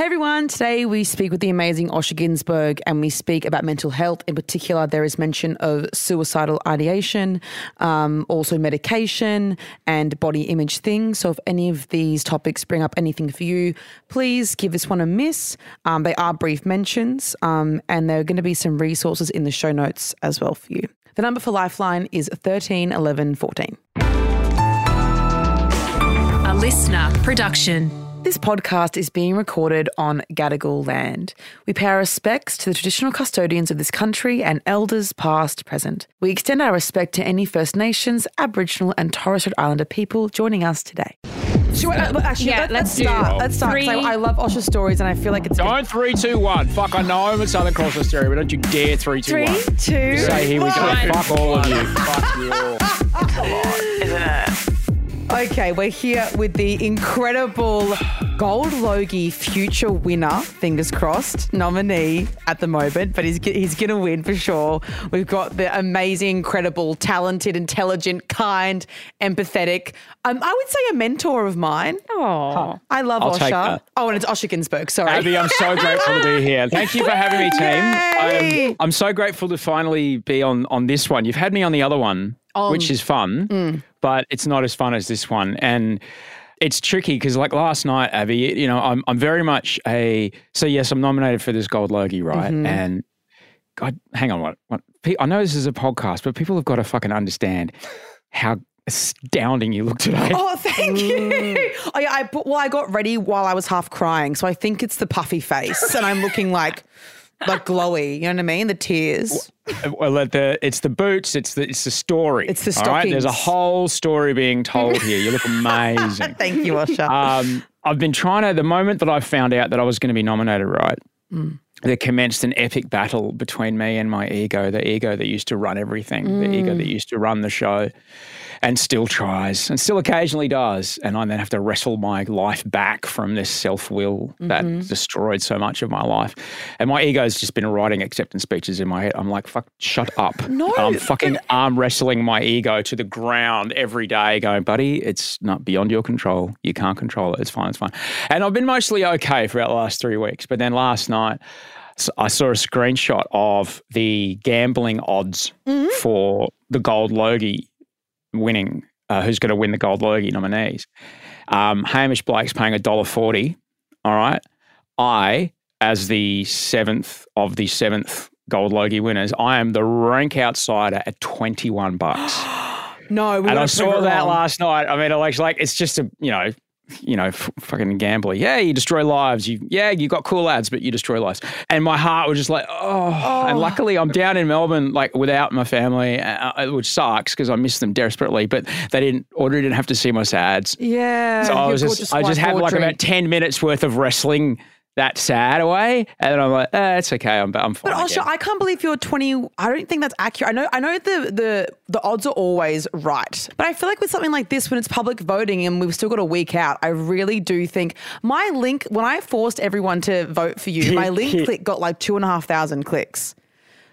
Hey everyone, today we speak with the amazing Osher Günsberg and we speak about mental health. In particular, there is mention of suicidal ideation, um, also medication and body image things. So, if any of these topics bring up anything for you, please give this one a miss. Um, they are brief mentions um, and there are going to be some resources in the show notes as well for you. The number for Lifeline is 13 11 14. A listener production. This podcast is being recorded on Gadigal land. We pay our respects to the traditional custodians of this country and elders past, present. We extend our respect to any First Nations, Aboriginal, and Torres Strait Islander people joining us today. Should we- uh, actually, Yeah, let, let's us do start. Let's start. 'cause I, three- I love Osher stories, and I feel like it's Don't three, two, one. Fuck, I know I'm at Southern Cross Australia, but don't you dare three, two, three, one. two, Say here we go. Fuck all of you. Fuck you all. Okay, we're here with the incredible Gold Logie future winner, fingers crossed, nominee at the moment, but he's he's going to win for sure. We've got the amazing, incredible, talented, intelligent, kind, empathetic. Um, I would say a mentor of mine. Oh, I love I'll take Osher. Oh, and it's Osher Günsberg. Sorry. Abbie, I'm so grateful to be here. Thank you for having me, team. Yay! I'm, I'm so grateful to finally be on on this one. You've had me on the other one, On- which is fun, Mm. But it's not as fun as this one. And it's tricky because, like last night, Abbie, you know, I'm I'm very much a so yes, I'm nominated for this Gold Logie, right? Mm-hmm. And God, hang on, what? What? I know this is a podcast, but people have got to fucking understand how astounding you look today. Oh, thank you. I, I well, I got ready while I was half crying, so I think it's the puffy face, and I'm looking like like glowy. You know what I mean? The tears. Well, the it's the boots, it's the it's the story. It's the all right? There's a whole story being told here. You look amazing. Thank you, Osher. um, I've been trying to. The moment that I found out that I was going to be nominated, right, Mm. there commenced an epic battle between me and my ego. The ego that used to run everything. The ego Mm. that used to run the show, and still tries, and still occasionally does. And I then have to wrestle my life back from this self will that Mm-hmm. destroyed so much of my life. And my ego's just been writing acceptance speeches in my head. I'm like, fuck, shut up. No, I'm fucking arm wrestling my ego to the ground every day, going, buddy, it's not beyond your control. You can't control it. It's fine. It's fine. And I've been mostly okay for about the last three weeks. But then last night, I saw a screenshot of the gambling odds for the Gold Logie winning, uh, who's going to win the Gold Logie nominees. Um, Hamish Blake's paying $1.40. All right. I, as the seventh of the seventh Gold Logie winners, I am the rank outsider at 21 bucks. no, we and I saw that wrong. last night. I mean, I like, like it's just a, you know, you know, f- fucking gambler. Yeah, you destroy lives. You, yeah, you got cool ads, but you destroy lives. And my heart was just like, oh. And luckily, I'm down in Melbourne, like without my family, uh, which sucks because I miss them desperately. But they didn't, Audrey didn't have to see my sads. Yeah. So I was just, I just had like about ten minutes worth of wrestling that sad away, and then I'm like, eh, it's okay. I'm, I'm fine. But Osher, again. I can't believe you're 20. I don't think that's accurate. I know, I know the the the odds are always right, but I feel like with something like this, when it's public voting and we've still got a week out, I really do think my link when I forced everyone to vote for you, my link click got like two and a half thousand clicks.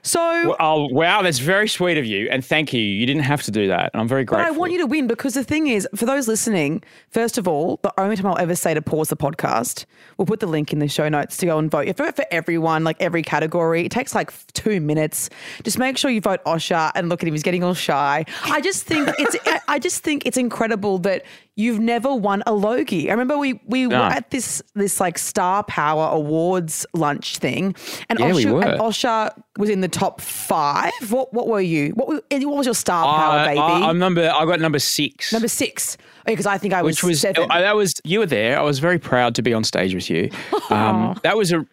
So. Oh wow, that's very sweet of you, and thank you. You didn't have to do that, and I'm very grateful. But. I want you to win because the thing is, for those listening, first of all, the only time I'll ever say to pause the podcast, we'll put the link in the show notes to go and vote. You vote for everyone, like every category. It takes like two minutes. Just make sure you vote Osher and look at him; he's getting all shy. I just think it's, I just think it's incredible that you've never won a Logie. I remember we we No. were at this this like Star Power Awards lunch thing, and Yeah, we were. and Osher was in the top five. What what were you? What were- what was your Star Power, Uh, baby? I, am number. I got number six. Number six. because I think I was, which was seven. uh, that was you were there. I was very proud to be on stage with you. Um, that was a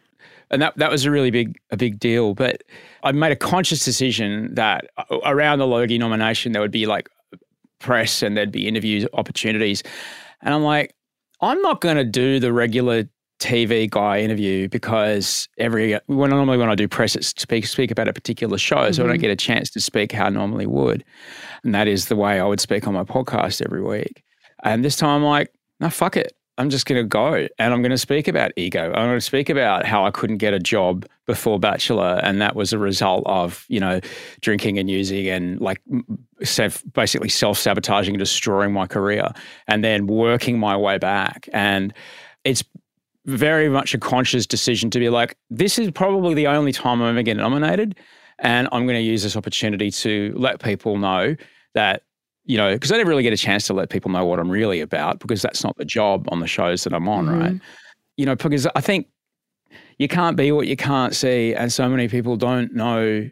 and that that was a really big a big deal. But I made a conscious decision that uh, around the Logie nomination there would be like press and there'd be interview opportunities, and I'm like, I'm not going to do the regular TV guy interview because every when normally when I do press, it's to speak speak about a particular show, so I don't get a chance to speak how I normally would, and that is the way I would speak on my podcast every week. And this time I'm like, no, fuck it. I'm just going to go and I'm going to speak about ego. I'm going to speak about how I couldn't get a job before Bachelor. And that was a result of, you know, drinking and using and like basically self sabotaging and destroying my career and then working my way back. And it's very much a conscious decision to be like, this is probably the only time I'm ever get nominated. And I'm going to use this opportunity to let people know that, you know, because I never really get a chance to let people know what I'm really about because that's not the job on the shows that I'm on, Mm-hmm. right? You know, because I think you can't be what you can't see. And so many people don't know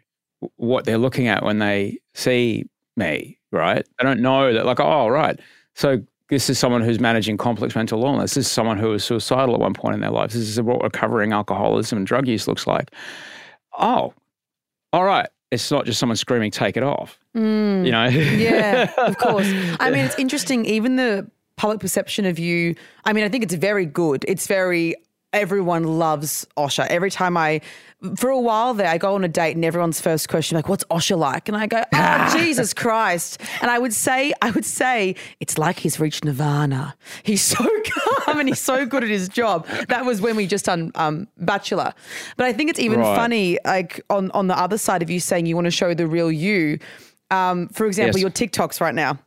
what they're looking at when they see me, right? They don't know that, like, oh, right. So this is someone who's managing complex mental illness. This is someone who was suicidal at one point in their life. This is what recovering alcoholism and drug use looks like. Oh, all right. It's not just someone screaming, take it off. You know? Mm. Yeah, of course. I mean, it's interesting. Even the public perception of you. I mean, I think it's very good. It's very. Everyone loves Osher. Every time I, for a while there, I go on a date and everyone's first question like, "What's Osher like?" And I go, "Oh Jesus Christ!" And I would say, I would say, it's like he's reached nirvana. He's so calm and he's so good at his job. That was when we just done um, Bachelor. But I think it's even Right. funny, like on on the other side of you saying you want to show the real you. Um, for example, Yes. your TikToks right now.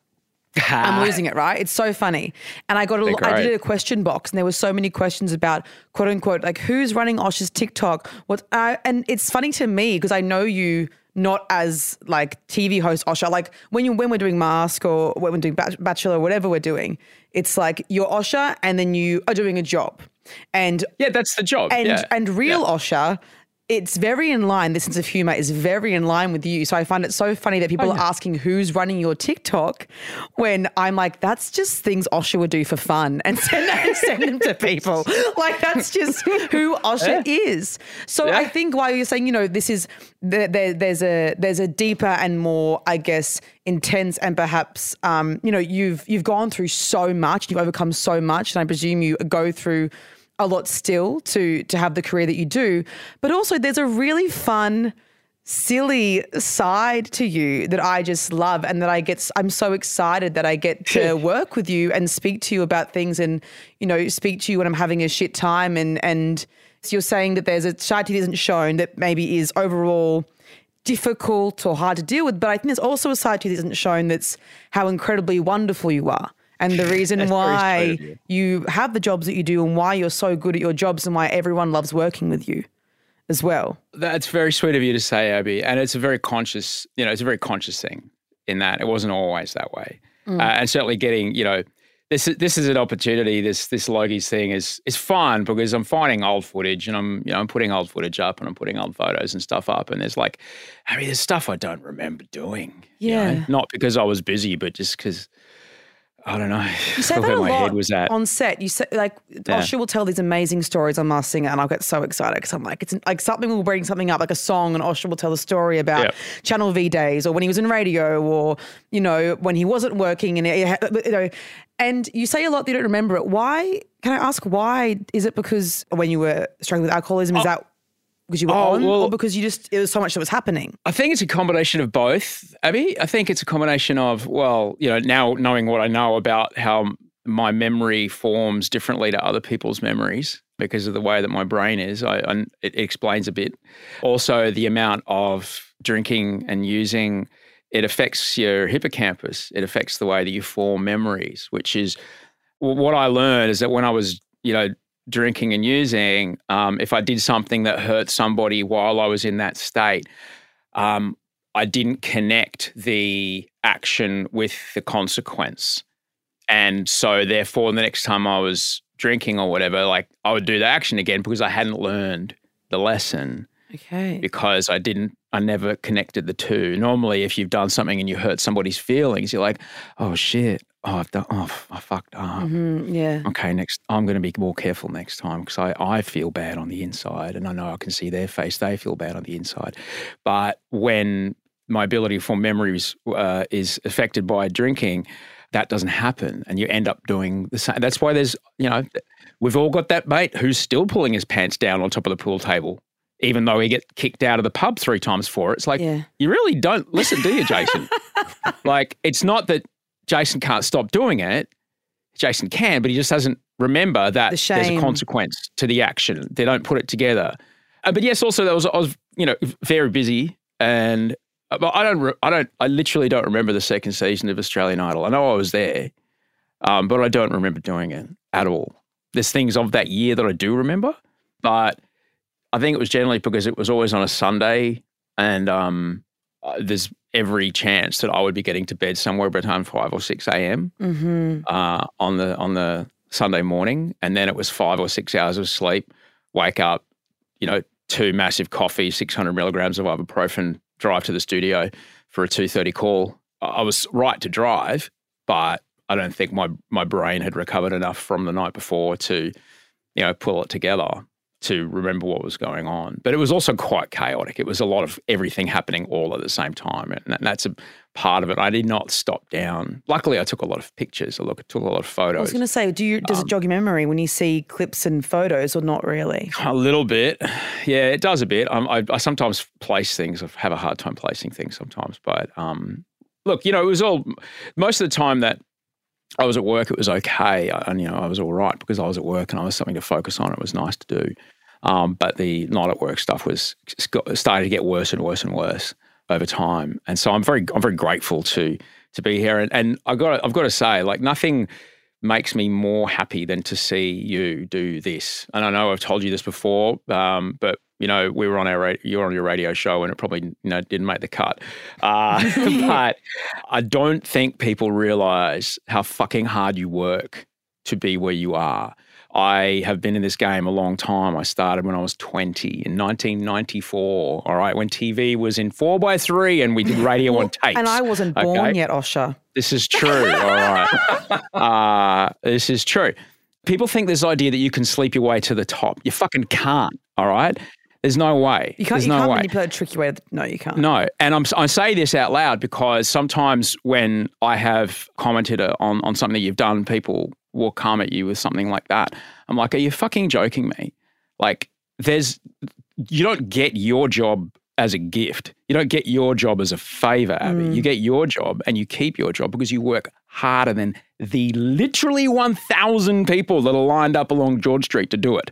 I'm losing it, right? It's so funny. And I got a, They're I did a question box and there were so many questions about quote unquote, like who's running Osh's TikTok? What, uh, and it's funny to me because I know you not as like TV host Osher. Like when you, when we're doing mask or when we're doing bachelor or whatever we're doing, it's like you're Osher and then you are doing a job. And yeah, that's the job. and yeah. and real Yeah. Osher, it's very in line. The sense of humor is very in line with you. So I find it so funny that people Oh, yeah. are asking who's running your TikTok when I'm like, that's just things Osher would do for fun and send and send them to people. Like that's just who Osher is. So I think while you're saying, you know, this is there, there, there's a there's a deeper and more, I guess, intense and perhaps, um, you know, you've you've gone through so much, you've overcome so much, and I presume you go through a lot still to to have the career that you do. But also, there's a really fun, silly side to you that I just love, and that I get. I'm so excited that I get to work with you and speak to you about things, and you know, speak to you when I'm having a shit time, and and so you're saying that there's a side to you that isn't shown that maybe is overall difficult or hard to deal with. But I think there's also a side to you that isn't shown that's how incredibly wonderful you are. And the reason why you. you. have the jobs that you do and why you're so good at your jobs and why everyone loves working with you as well. That's very sweet of you to say, Abbie. And it's a very conscious, you know, it's a very conscious thing in that it wasn't always that way. Uh, and certainly getting, you know, this is this is an opportunity. This this Logies thing is is fun because I'm finding old footage and I'm you know I'm putting old footage up and I'm putting old photos and stuff up and there's like, I mean, there's stuff I don't remember doing. you know? Yeah. not because I was busy, but just because I don't know. You say that a my lot head was at. on set. You say like Yeah. Osher will tell these amazing stories on Masked Singer, and I'll get so excited because I'm like, it's like something will bring something up, like a song, and Osher will tell a story about Yep. Channel V days, or when he was in radio, or you know when he wasn't working, and you know, and you say a lot that you don't remember it. Why? Can I ask why? Is it because when you were struggling with alcoholism, is oh, that because you were Oh, on, well- or because you just it was so much that was happening? I think it's a combination of both, Abbie. I think it's a combination of, well, you know, now knowing what I know about how my memory forms differently to other people's memories because of the way that my brain is, I, I, it explains a bit. Also, the amount of drinking and using, it affects your hippocampus. It affects the way that you form memories, which is what I learned is that when I was, you know, drinking and using, um, if I did something that hurt somebody while I was in that state, um, I didn't connect the action with the consequence. And so, therefore, the next time I was drinking or whatever, like I would do the action again because I hadn't learned the lesson Okay. because I didn't, I never connected the two. Normally, if you've done something and you hurt somebody's feelings, you're like, oh shit, oh, I've done, oh, I fucked up. Mm, yeah. Okay, next, I'm going to be more careful next time because I, I feel bad on the inside and I know I can see their face. They feel bad on the inside. But when my ability for memories uh, is affected by drinking, that doesn't happen and you end up doing the same. That's why there's, you know, we've all got that mate who's still pulling his pants down on top of the pool table, even though he get kicked out of the pub three times for it. It's like, Yeah. you really don't listen, do you, Jason? like, it's not that Jason can't stop doing it. Jason can, but he just doesn't remember that The there's a consequence to the action. They don't put it together. Uh, but yes, also there was I was you know very busy, and uh, but I don't re- I don't I literally don't remember the second season of Australian Idol. I know I was there, um, but I don't remember doing it at all. there's things of that year that I do remember, but I think it was generally because it was always on a Sunday, and um, uh, there's every chance that I would be getting to bed somewhere between five or six a.m. Mm-hmm. Uh, on the on the Sunday morning, and then it was five or six hours of sleep. Wake up, you know, two massive coffees, six hundred milligrams of ibuprofen. Drive to the studio for a two thirty call. I was right to drive, but I don't think my my brain had recovered enough from the night before to, you know, pull it together to remember what was going on. But it was also quite chaotic. It was a lot of everything happening all at the same time, and that's a part of it. I did not stop down. Luckily, I took a lot of pictures. I look, took a lot of photos. I was going to say, do you does Um, it jog your memory when you see clips and photos, or not really? A little bit, yeah, it does a bit. Um, I, I sometimes place things. I have a hard time placing things sometimes, but um, look, you know, it was all most of the time that I was at work. It was okay, and you know, I was all right because I was at work and I was something to focus on. It was nice to do, um, but the not at work stuff was starting to get worse and worse and worse over time. And so I'm very, I'm very grateful to to be here. And, and I got, I've got to say, like nothing makes me more happy than to see you do this. And I know I've told you this before, um, but you know we were on our you were on your radio show and it probably you know didn't make the cut. Uh, but I don't think people realize how fucking hard you work to be where you are. I have been in this game a long time. I started when I was 20 in 1994. All right, when TV was in 4 by 3 and we did radio on tapes. And I wasn't born okay? yet, Osher. This is true. All right. Uh, this is true. People think this idea that you can sleep your way to the top. You fucking can't. All right. There's no way. You can't, There's you no can't way. manipulate a tricky way. To, no, you can't. No, and I'm, I say this out loud because sometimes when I have commented on on something that you've done, people will come at you with something like that. I'm like, are you fucking joking me? Like, there's you don't get your job as a gift. You don't get your job as a favor, Abbie. Mm. You get your job and you keep your job because you work harder than the literally 1,000 people that are lined up along George Street to do it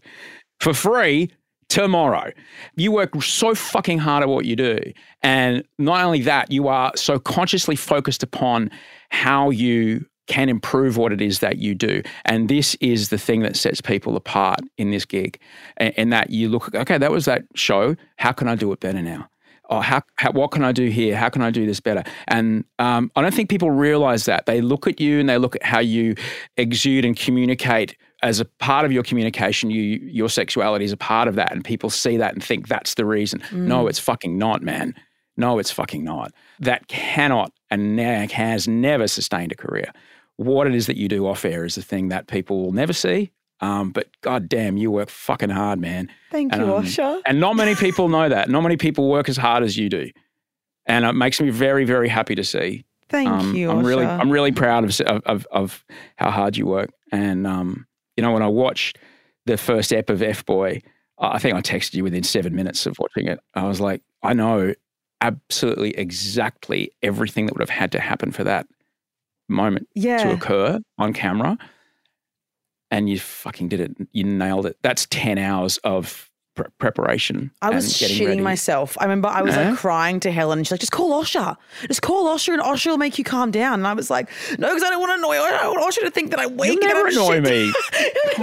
for free tomorrow. You work so fucking hard at what you do. And not only that, you are so consciously focused upon how you can improve what it is that you do. And this is the thing that sets people apart in this gig. And, and that you look, okay, that was that show. How can I do it better now? Oh, how, how what can I do here? How can I do this better? And um, I don't think people realize that. They look at you and they look at how you exude and communicate as a part of your communication, you your sexuality is a part of that, and people see that and think that's the reason. No, it's fucking not, man. No, it's fucking not. That cannot and ne- has never sustained a career. What it is that you do off air is the thing that people will never see. Um, but god damn, you work fucking hard, man. Thank you, Um, Osher. And not many people know that. Not many people work as hard as you do, and it makes me very, very happy to see. Thank Um, you, I'm Osher. really, I'm really proud of, of of of how hard you work. And um, you know, when I watched the first ep of F Boy, I think I texted you within seven minutes of watching it. I was like, I know absolutely exactly everything that would have had to happen for that moment to occur on camera, and you fucking did it. You nailed it. That's ten hours of pre- preparation. I was and getting shitting ready. myself. I remember I was Yeah? like crying to Helen, and she's like, "Just call Osher. Just call Osher and Osher will make you calm down." And I was like, "No, because I don't want to annoy. I don't want Osher to think that I wake You never I'm annoy shit. me.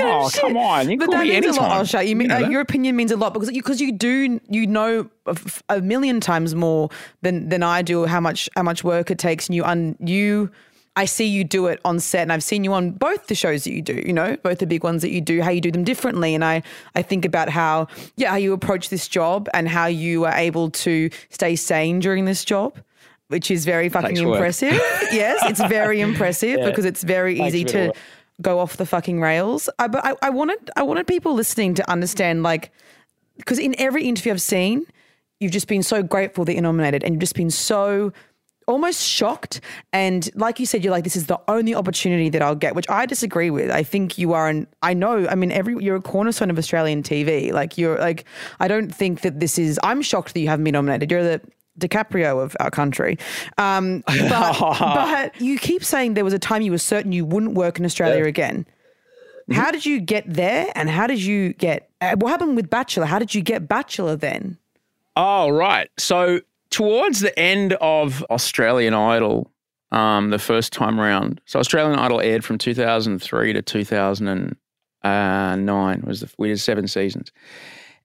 Oh, come on. You can But call that me means a lot, anytime. Osher. You mean, You know uh, your opinion means a lot because you because you do you know a, a million times more than than I do how much how much work it takes, and you un, you. I see you do it on set, and I've seen you on both the shows that you do. You know, both the big ones that you do, how you do them differently, and I I think about how yeah how you approach this job and how you are able to stay sane during this job, which is very fucking impressive. yes, it's very impressive because it's very Takes easy a bit of to go off the fucking rails. I, but I, I wanted I wanted people listening to understand like because in every interview I've seen, you've just been so grateful that you're nominated, and you've just been so almost shocked. And like you said, you're like, this is the only opportunity that I'll get, which I disagree with. I think you are an I know, I mean, every you're a cornerstone of Australian TV. Like you're like, I don't think that this is I'm shocked that you haven't been nominated. You're the DiCaprio of our country. Um, but, but you keep saying there was a time you were certain you wouldn't work in Australia again. How did you get there? And how did you get, uh, what happened with Bachelor? How did you get Bachelor then? Oh, right. So towards the end of Australian Idol, um, the first time round. So Australian Idol aired from 2003 to 2009 was the we did seven seasons,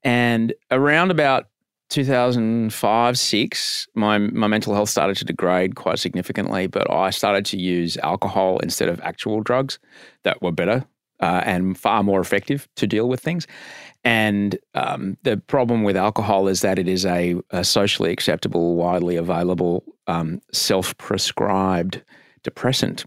and around about 2005 six, my my mental health started to degrade quite significantly. But I started to use alcohol instead of actual drugs that were better uh, and far more effective to deal with things. And um, the problem with alcohol is that it is a, a socially acceptable, widely available, um, self prescribed depressant.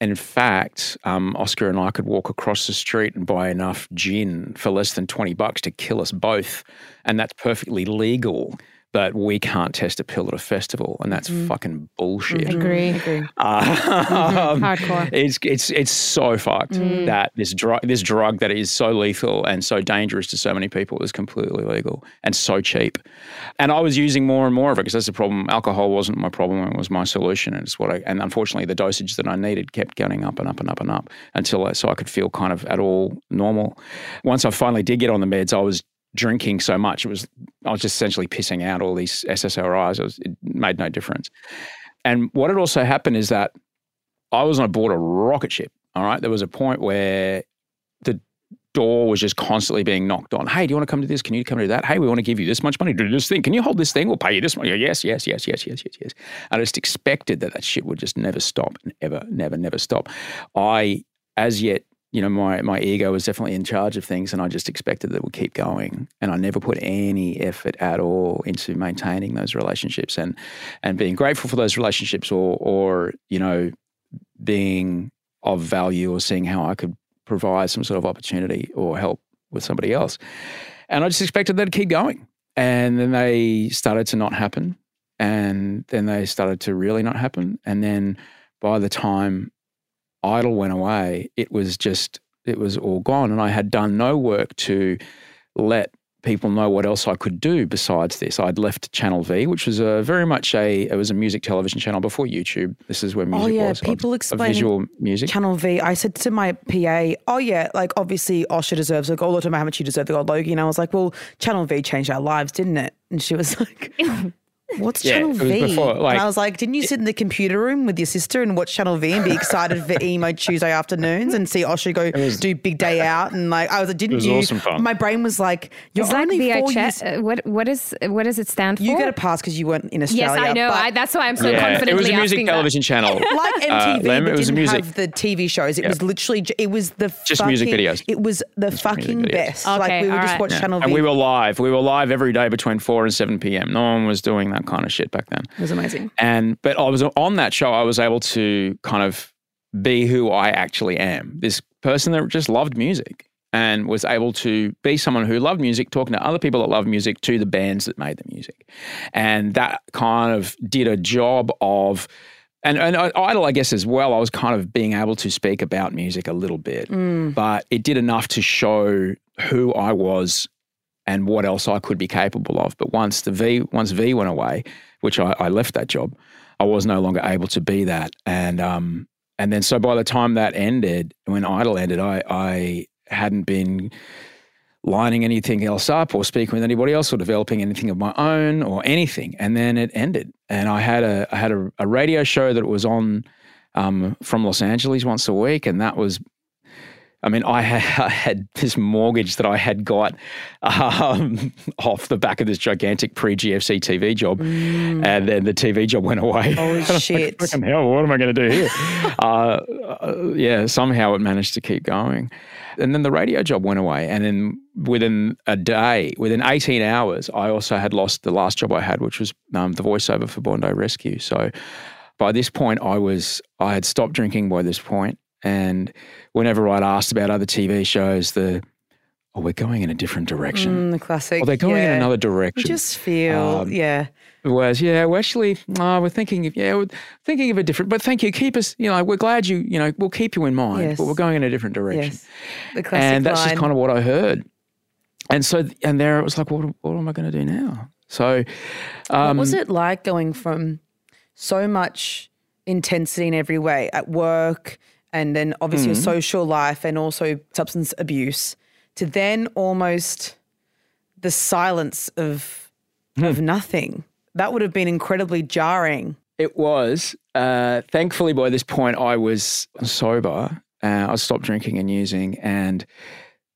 And in fact, um, Oscar and I could walk across the street and buy enough gin for less than 20 bucks to kill us both. And that's perfectly legal but we can't test a pill at a festival, and that's Mm-hmm. fucking bullshit. Agree. Um, Hardcore. It's it's it's so fucked Mm. that this drug this drug that is so lethal and so dangerous to so many people is completely legal and so cheap. And I was using more and more of it because that's the problem. Alcohol wasn't my problem; it was my solution. And it's what I and unfortunately the dosage that I needed kept going up and up and up and up until I, so I could feel kind of at all normal. Once I finally did get on the meds, I was drinking so much it was I was just essentially pissing out all these SSRIs. It, was, it made no difference. And what had also happened is that I was on board a rocket ship. All right. There was a point where the door was just constantly being knocked on. Hey, do you want to come to this? Can you come to that? Hey, we want to give you this much money to do this thing. Can you hold this thing? We'll pay you this money. Yes, yes, yes, yes, yes, yes, yes. I just expected that that shit would just never stop and ever, never, never stop. I, as yet, you know, my my ego was definitely in charge of things, and I just expected that it would keep going. And I never put any effort at all into maintaining those relationships and and being grateful for those relationships, or or you know, being of value, or seeing how I could provide some sort of opportunity or help with somebody else. And I just expected that to keep going. And then they started to not happen, and then they started to really not happen, and then by the time idol went away, it was just it was all gone, and I had done no work to let people know what else I could do besides this. I'd left Channel V, which was a very much a it was a music television channel before YouTube. This is where oh, music Oh, yeah, was. of- people of explain visual music. Channel V, I said to my PA, oh yeah, like obviously Osher deserves a gold. All the time, how much you deserve the gold Logie. And I was like, well, Channel V changed our lives, didn't it? And she was like, what's Yeah, Channel it was V? before, like- and I was like, didn't you sit in the computer room with your sister and watch Channel V and be excited for emo Tuesday afternoons and see Osher go do big day out? And like, I was like, didn't was you? awesome fun. My brain was like, you're It's like only four years. uh, What what is what does it stand for? You get a pass because you weren't in Australia. yes, Australia. I know. but- I, that's why I'm so yeah, confidently it was a music asking that. television channel. like MTV, Uh, Lem, but it was a didn't music. have the TV shows. It was literally, it was the Just fucking, music videos. It was the fucking videos. best. like we would just right. watch Yeah. Channel V. and we were live. We were live every day between four and seven p.m. No one was doing that kind of shit back then. it was amazing. And but I was on that show. I was able to kind of be who I actually am. This person that just loved music and was able to be someone who loved music, talking to other people that love music, to the bands that made the music, and that kind of did a job of. And, and Idol, I guess, as well, I was kind of being able to speak about music a little bit, mm. but it did enough to show who I was and what else I could be capable of. But once the V once V went away, which I, I left that job, I was no longer able to be that. And um and then so by the time that ended, when Idol ended, I I hadn't been lining anything else up or speaking with anybody else or developing anything of my own or anything. And then it ended. And I had a I had a, a radio show that was on um, from Los Angeles once a week, and that was I mean, I had, this mortgage that I had got um, off the back of this gigantic pre GFC TV job, and then the TV job went away. Oh, like, shit. Fucking hell, what am I going to do here? uh, uh, yeah, somehow it managed to keep going. And then the radio job went away. And then within a day, within 18 hours, I also had lost the last job I had, which was um, the voiceover for Bondi Rescue. So by this point, I was, I had stopped drinking by this point, And whenever I'd asked about other TV shows, the, oh, we're going in a different direction. Mm, the classic. Or they're going in yeah. another You direction. just feel, Um, yeah. Whereas, yeah, we're actually, oh, we're thinking of, yeah, we're thinking of a different, but thank you. Keep us, you know, we're glad you, you know, we'll keep you in mind, Yes. but we're going in a different direction. Yes. The classic and that's line. just kind of what I heard. And so, and there it was like, what, what am I going to do now? So, what um, was it like going from so much intensity in every way at work and then obviously Mm-hmm. your social life and also substance abuse to then almost the silence of Hmm. of nothing? That would have been incredibly jarring. It was. Uh, thankfully, by this point, I was sober Uh, I stopped drinking and using, and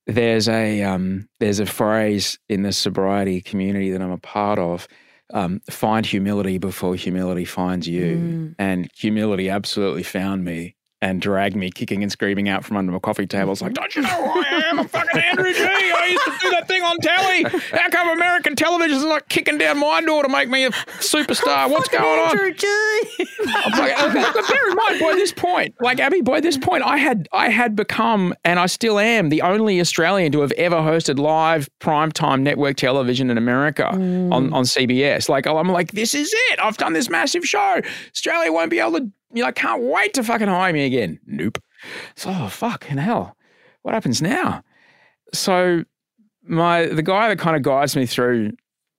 there's a um, there's a phrase in the sobriety community that I'm a part of. Um, find humility before humility finds you, Mm. and humility absolutely found me and dragged me kicking and screaming out from under my coffee table. It's like, don't you know who I am? I'm fucking Andrew G. I used to do that thing on telly. How come American television's not kicking down my door to make me a superstar? What's going on? Andrew G. I'm like, uh, bear in mind, by this point, like Abbie, by this point, I had I had become, and I still am, the only Australian to have ever hosted live primetime network television in America on, on CBS. Like, I'm like, this is it. I've done this massive show. Australia won't be able to. You know, I can't wait to fucking hire me again. Nope. So, oh, fucking hell. What happens now? So, my the guy that kind of guides me through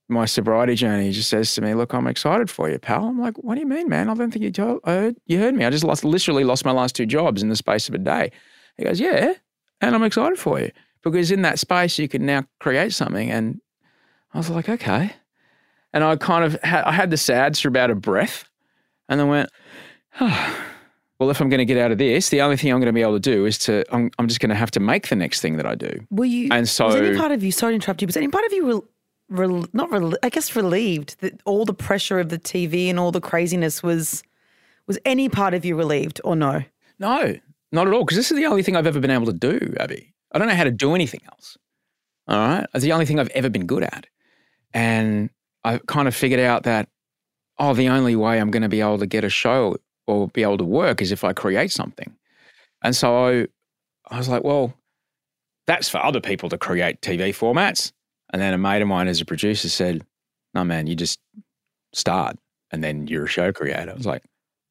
my sobriety journey just says to me, "Look, I'm excited for you, pal." I'm like, "What do you mean, man? I don't think you told, heard, you heard me. I just lost, literally lost my last two jobs in the space of a day." He goes, "Yeah, and I'm excited for you because in that space you can now create something." And I was like, "Okay," and I kind of ha- I had the sads for about a breath, and then went, "Well, if I'm going to get out of this, the only thing I'm going to be able to do is to I'm, I'm just going to have to make the next thing that I do." Were you? And was so- any part of you? Sorry to interrupt you. Was any part of you? Rel, rel, not rel, I guess relieved that all the pressure of the TV and all the craziness was. Was any part of you relieved or no? No, not at all. Because this is the only thing I've ever been able to do, Abbie. I don't know how to do anything else. All right. It's the only thing I've ever been good at. And I kind of figured out that, oh, the only way I'm going to be able to get a show or be able to work is if I create something. And so I, I was like, well, that's for other people to create TV formats. And then a mate of mine as a producer said, no, man, you just start and then you're a show creator. I was like,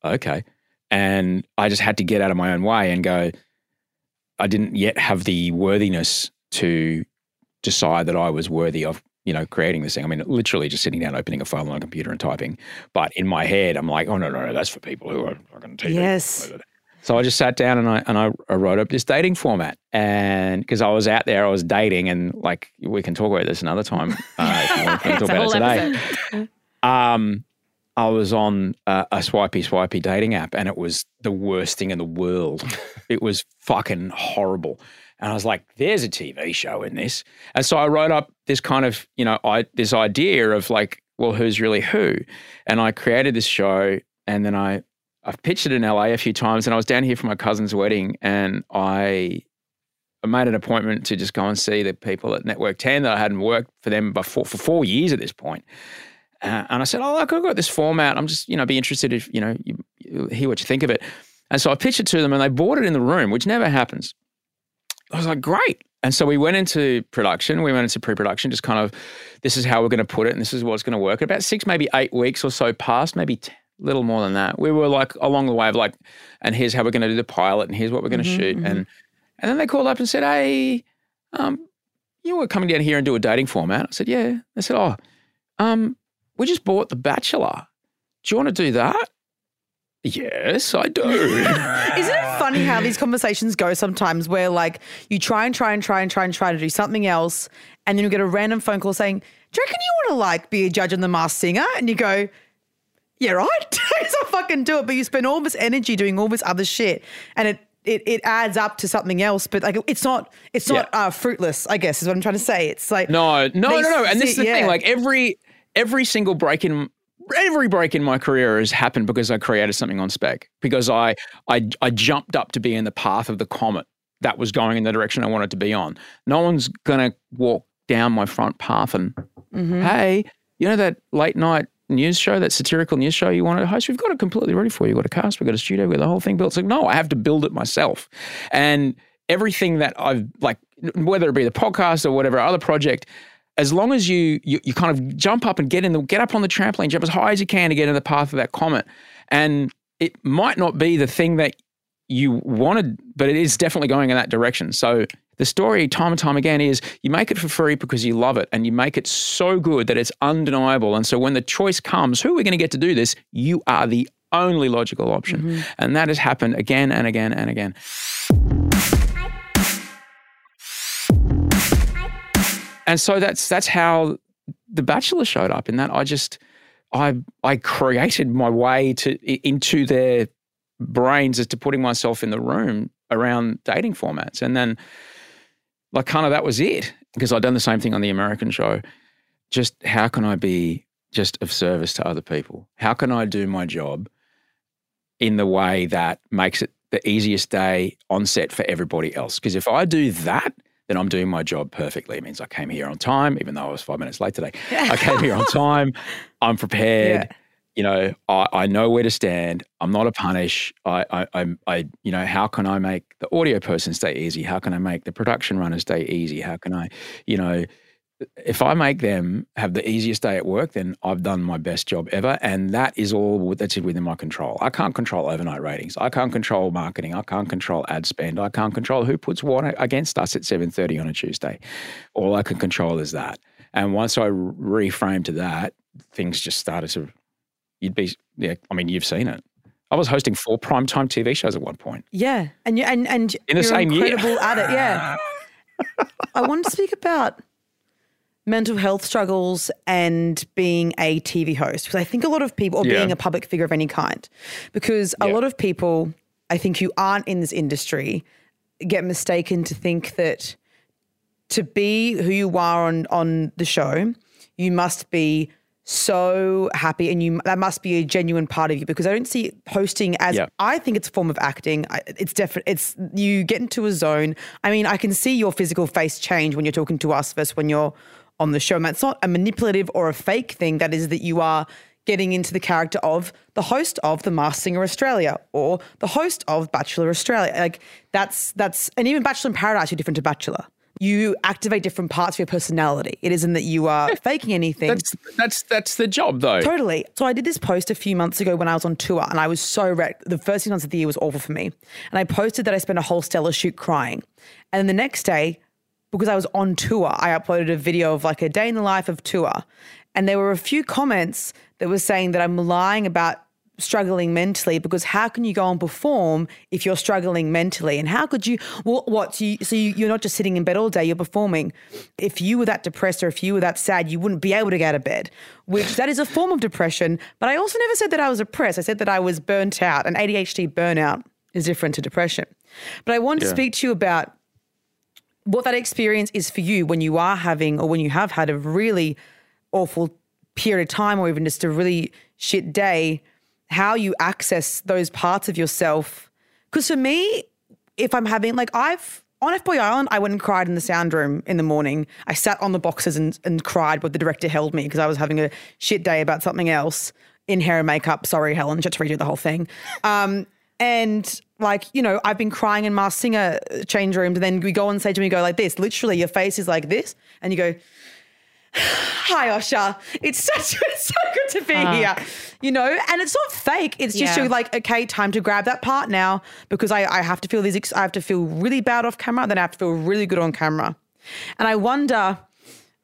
okay. And I just had to get out of my own way and go, I didn't yet have the worthiness to decide that I was worthy of, you know, creating this thing. I mean, literally just sitting down, opening a file on a computer and typing. But in my head, I'm like, oh, no, no, no, that's for people who are fucking TV. Yes. So I just sat down and I and I, I wrote up this dating format, and because I was out there, I was dating, and like we can talk about this another time. Uh, if you want to talk about it today. Um, I was on a, a swipey swipey dating app, and it was the worst thing in the world. it was fucking horrible. And I was like, "There's a TV show in this." And so I wrote up this kind of, you know, I, this idea of like, well, who's really who? And I created this show, and then I I've pitched it in LA a few times, and I was down here for my cousin's wedding, and I I made an appointment to just go and see the people at Network 10 that I hadn't worked for them before for four years at this point. Uh, and I said, "Oh, look, I've got this format. I'm just, you know, be interested if you know, you, you hear what you think of it." And so I pitched it to them, and they bought it in the room, which never happens. I was like, "Great!" And so we went into production. We went into pre-production, just kind of, this is how we're going to put it, and this is what's going to work. About six, maybe eight weeks or so passed, maybe t- little more than that. We were like along the way of like, and here's how we're going to do the pilot, and here's what we're going to shoot, and and then they called up and said, "Hey, um, you were coming down here and do a dating format." I said, "Yeah." They said, "Oh, um, we just bought The Bachelor. Do you want to do that?" Yes, I do. Isn't it funny how these conversations go sometimes where like you try and try and try and try and try to do something else and then you get a random phone call saying, Do you reckon you want to like be a judge on the masked singer? And you go, Yeah, right. I'll fucking do it. But you spend all this energy doing all this other shit and it it, it adds up to something else, but like it's not it's not Yeah. uh, fruitless. I guess is what I'm trying to say. It's like No, no, no, no. And this is the see- thing. Like every every single break in every break in my career has happened because I created something on spec. Because I I I jumped up to be in the path of the comet that was going in the direction I wanted to be on. No one's gonna walk down my front path and Mm-hmm. hey, you know that late night news show, that satirical news show you wanted to host? We've got it completely ready for you. We've got a cast, we've got a studio, we've got the whole thing built. It's like, no, I have to build it myself. And everything that I've like, whether it be the podcast or whatever other project, as long as you, you you kind of jump up and get in the get up on the trampoline, jump as high as you can to get in the path of that comet, and it might not be the thing that you wanted, but it is definitely going in that direction. So the story, time and time again, is you make it for free because you love it, and you make it so good that it's undeniable. And so when the choice comes, who are we going to get to do this? You are the only logical option, mm-hmm. and that has happened again and again and again. And so that's that's how the bachelor showed up in that i just i i created my way to into their brains as to putting myself in the room around dating formats. And then, like, kind of that was it because I'd done the same thing on the American show. Just how can I be just of service to other people? How can I do my job in the way that makes it the easiest day on set for everybody else? Because if I do that, then I'm doing my job perfectly. It means I came here on time, even though I was five minutes late today. I came here on time. I'm prepared. Yeah. You know, I, I know where to stand. I'm not a punish. I, I, I, I, you know, how can I make the audio person stay easy? How can I make the production runner stay easy? How can I, you know, if I make them have the easiest day at work, then I've done my best job ever. And that is all that's within my control. I can't control overnight ratings. I can't control marketing. I can't control ad spend. I can't control who puts what against us at 7.30 on a Tuesday. All I can control is that. And once I reframed to that, things just started to, you'd be, yeah, I mean, you've seen it. I was hosting four primetime TV shows at one point. Yeah, and you and and In the you're same year. incredible at it. Yeah. I want to speak about mental health struggles and being a TV host because I think a lot of people, or Yeah. being a public figure of any kind, because a Yeah. lot of people, I think, who aren't in this industry, get mistaken to think that to be who you are on on the show, you must be so happy and you that must be a genuine part of you because I don't see hosting as Yeah. I think it's a form of acting. It's definitely it's you get into a zone. I mean, I can see your physical face change when you're talking to us versus when you're on the show. And that's not a manipulative or a fake thing. That is that you are getting into the character of the host of The Masked Singer Australia or the host of Bachelor Australia. Like that's that's and even Bachelor in Paradise, you're different to Bachelor. You activate different parts of your personality. It isn't that you are faking anything. That's that's that's the job though. Totally. So I did this post a few months ago when I was on tour and I was so wrecked. The first few months of the year was awful for me. And I posted that I spent a whole Stella shoot crying. And then the next day, because I was on tour, I uploaded a video of like a day in the life of tour. And there were a few comments that were saying that I'm lying about struggling mentally because how can you go and perform if you're struggling mentally? And how could you well, what so, you, so you, you're not just sitting in bed all day you're performing. If you were that depressed or if you were that sad you wouldn't be able to get out of bed which that is a form of depression. But i also never said that i was depressed i said that i was burnt out. And adhd burnout is different to depression. But i wanted to speak to you about what that experience is for you when you are having or when you have had a really awful period of time or even just a really shit day, how you access those parts of yourself. Because for me, if I'm having, like, I've, on F Boy Island, I went and cried in the sound room in the morning. I sat on the boxes and, and cried, but the director held me because I was having a shit day about something else in hair and makeup. Sorry, Helen, just to redo the whole thing. Um, and like, you know, I've been crying in my Singer change rooms, and then we go on stage and we go like this. Literally, your face is like this, and you go, Hi, Osher. It's such it's so good to be here. You know, and it's not fake. It's just Yeah. you like, okay, time to grab that part now because I, I have to feel these. ex- I have to feel really bad off camera, then I have to feel really good on camera. And I wonder,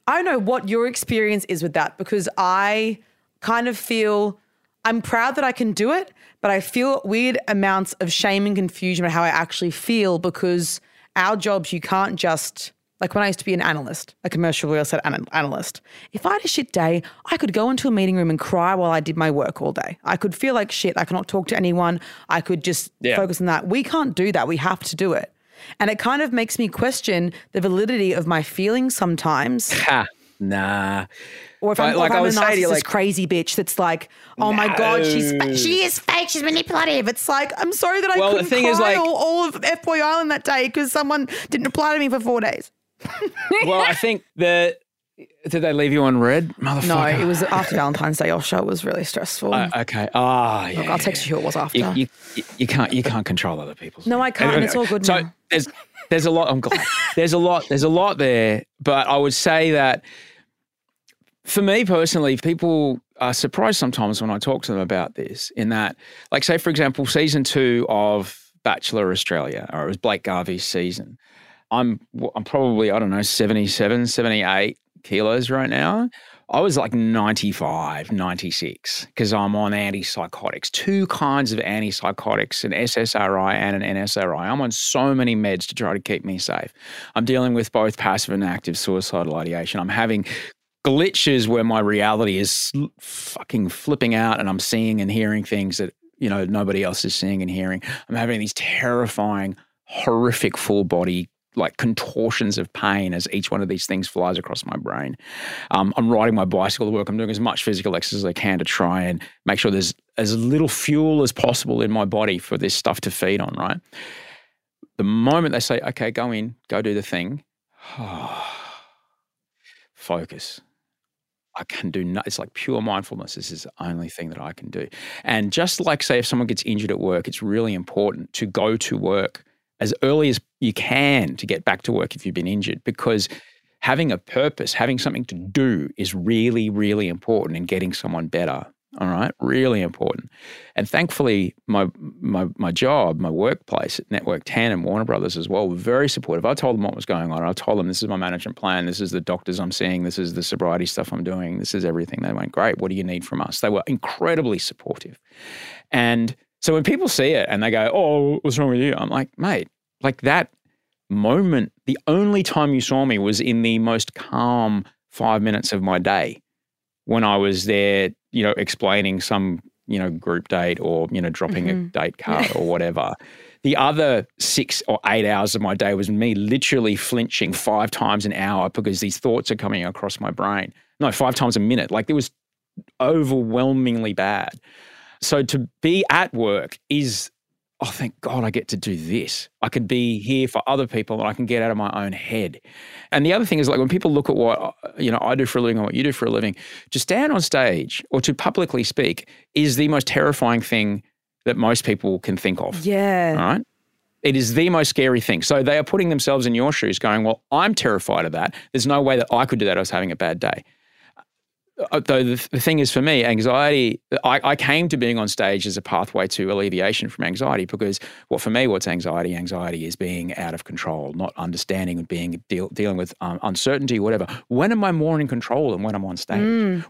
I don't know what your experience is with that because I kind of feel I'm proud that I can do it, but I feel weird amounts of shame and confusion about how I actually feel because our jobs, you can't just. Like when I used to be an analyst, a commercial real estate ana- analyst, if I had a shit day, I could go into a meeting room and cry while I did my work all day. I could feel like shit. I could not talk to anyone. I could just Yeah. focus on that. We can't do that. We have to do it. And it kind of makes me question the validity of my feelings sometimes. Nah. Or if I'm, like if I I'm a would say to you, narcissist like- crazy bitch that's like, oh my God, she's she is fake, she's manipulative. It's like, I'm sorry that I Well, couldn't thing cry is, like- all, all of F Boy Island that day because someone didn't reply to me for four days. Well, I think that did they leave you on read, motherfucker? No, it was after Valentine's Day. Osher it was really stressful. Uh, okay. Ah, yeah. I'll text you who it was after. You, you, you- can't you can't control other people's. No, I can't. It's all good So now. there's there's a lot. I'm glad. There's a lot. There's a lot there. But I would say that for me personally, people are surprised sometimes when I talk to them about this. In that, like, say for example, season two of Bachelor Australia, or it was Blake Garvey's season. I'm I'm probably I don't know 77, 78 kilos right now. I was like 95, 96 because I'm on antipsychotics, two kinds of antipsychotics, an SSRI and an NSRI. I'm on so many meds to try to keep me safe. I'm dealing with both passive and active suicidal ideation. I'm having glitches where my reality is fucking flipping out and I'm seeing and hearing things that, you know, nobody else is seeing and hearing. I'm having these terrifying horrific full body like contortions of pain as each one of these things flies across my brain. Um, I'm riding my bicycle to work. I'm doing as much physical exercise as I can to try and make sure there's as little fuel as possible in my body for this stuff to feed on, right? The moment they say, okay, go in, go do the thing, focus. I can do it's like pure mindfulness. This is the only thing that I can do. And just like say if someone gets injured at work, it's really important to go to work as early as you can to get back to work if you've been injured because having a purpose, having something to do is really, really important in getting someone better. All right, really important. And thankfully, my my my job, my workplace at Network 10 and Warner Brothers as well were very supportive. I told them what was going on. I told them this is my management plan. This is the doctors I'm seeing. This is the sobriety stuff I'm doing. This is everything. They went, great. What do you need from us? They were incredibly supportive. And so when people see it and they go, oh, what's wrong with you? I'm like, mate, like that moment, the only time you saw me was in the most calm five minutes of my day when I was there, you know, explaining some, you know, group date or, you know, dropping Mm-hmm. a date card or whatever. The other six or eight hours of my day was me literally flinching five times an hour because these thoughts are coming across my brain. No, five times a minute. Like it was overwhelmingly bad. So to be at work is, oh, thank God I get to do this. I could be here for other people and I can get out of my own head. And the other thing is like when people look at what, uh, you know, I do for a living or what you do for a living, to stand on stage or to publicly speak is the most terrifying thing that most people can think of. Yeah. All right. It is the most scary thing. So they are putting themselves in your shoes, going, Well, I'm terrified of that. There's no way that I could do that. I was having a bad day. Uh, Though the, the thing is, for me, anxiety, I, I came to being on stage as a pathway to alleviation from anxiety because, well, for me, what's anxiety? Anxiety is being out of control, not understanding and being deal, dealing with um, uncertainty, whatever. When am I more in control than when I'm on stage?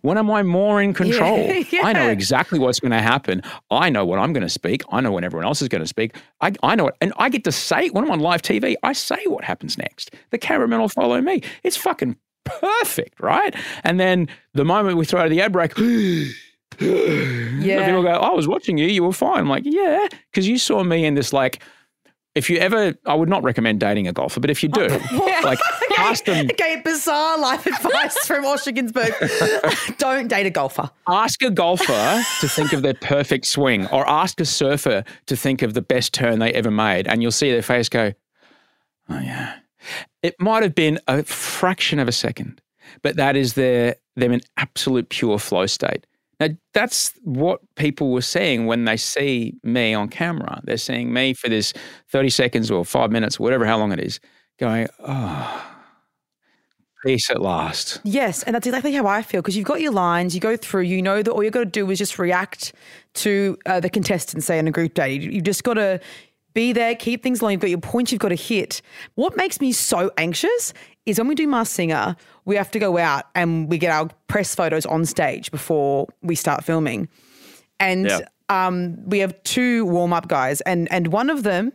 When am I more in control? I know exactly what's going to happen. I know what I'm going to speak. I know when everyone else is going to speak. I, I know it. And I get to say, when I'm on live TV, I say what happens next. The cameraman will follow me. It's fucking perfect, right? And then the moment we throw out the ad break, Yeah. people go, I was watching you. You were fine. I'm like, yeah, because you saw me in this, like, if you ever, I would not recommend dating a golfer, but if you do, like, ask them, Okay, bizarre life advice from Osher Günsberg. Don't date a golfer. ask a golfer to think of their perfect swing or ask a surfer to think of the best turn they ever made and you'll see their face go oh yeah it might have been a fraction of a second but that is their them in absolute pure flow state. Now that's what people were seeing when they see me on camera. They're seeing me for this 30 seconds or five minutes whatever how long it is going oh peace at last. Yes, and that's exactly how I feel because you've got your lines, you go through, you know that all you've got to do is just react to uh, the contestants, say, on a group day. You, have just got to be there, keep things long. You've got your points you've got to hit. What makes me so anxious is when we do Masked Singer, we have to go out and we get our press photos on stage before we start filming. And Yeah. um, we have two warm up guys, and and one of them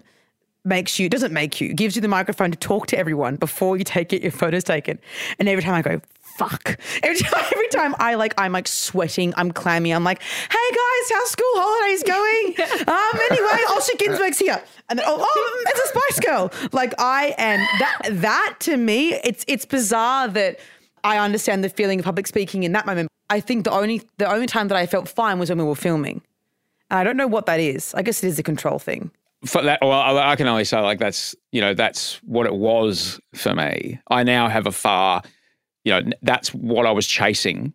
makes you doesn't make you gives you the microphone to talk to everyone before you take it your photos taken and every time i go fuck. Every time, every time i like i'm like sweating i'm clammy i'm like hey guys how's school holidays going? Um anyway Osher Günsberg's here. And then oh, oh it's a spice girl. Like i am that that to me it's it's bizarre that i understand the feeling of public speaking in that moment. I think the only the only time that i felt fine was when we were filming. And i don't know what that is. I guess it is a control thing. For that, well, I I can only say like that's you know that's what it was for me. I now have a far, you know, that's what I was chasing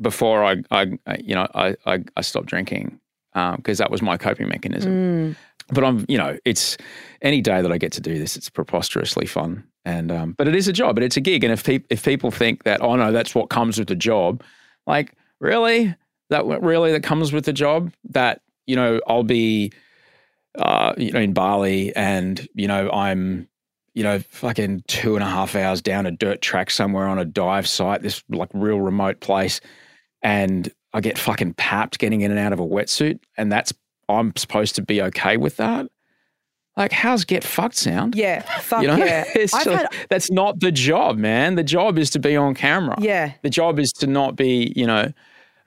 before I, I I- you know, I I, I stopped drinking because that was my coping mechanism. But I'm, you know, it's any day that I get to do this, it's preposterously fun. And um, but it is a job, but it's a gig. And if pe- if people think that, oh no, that's what comes with the job, like really, that really that comes with the job, that you know, I'll be uh, you know, in Bali, and you know, I'm, you know, fucking two and a half hours down a dirt track somewhere on a dive site, this like real remote place, and I get fucking papped getting in and out of a wetsuit, and that's I'm supposed to be okay with that. Like, how's get fucked sound? yeah fuck You know, yeah it's I've like- had that's not the job, man. The job is to be on camera. Yeah. The job is to not be, you know,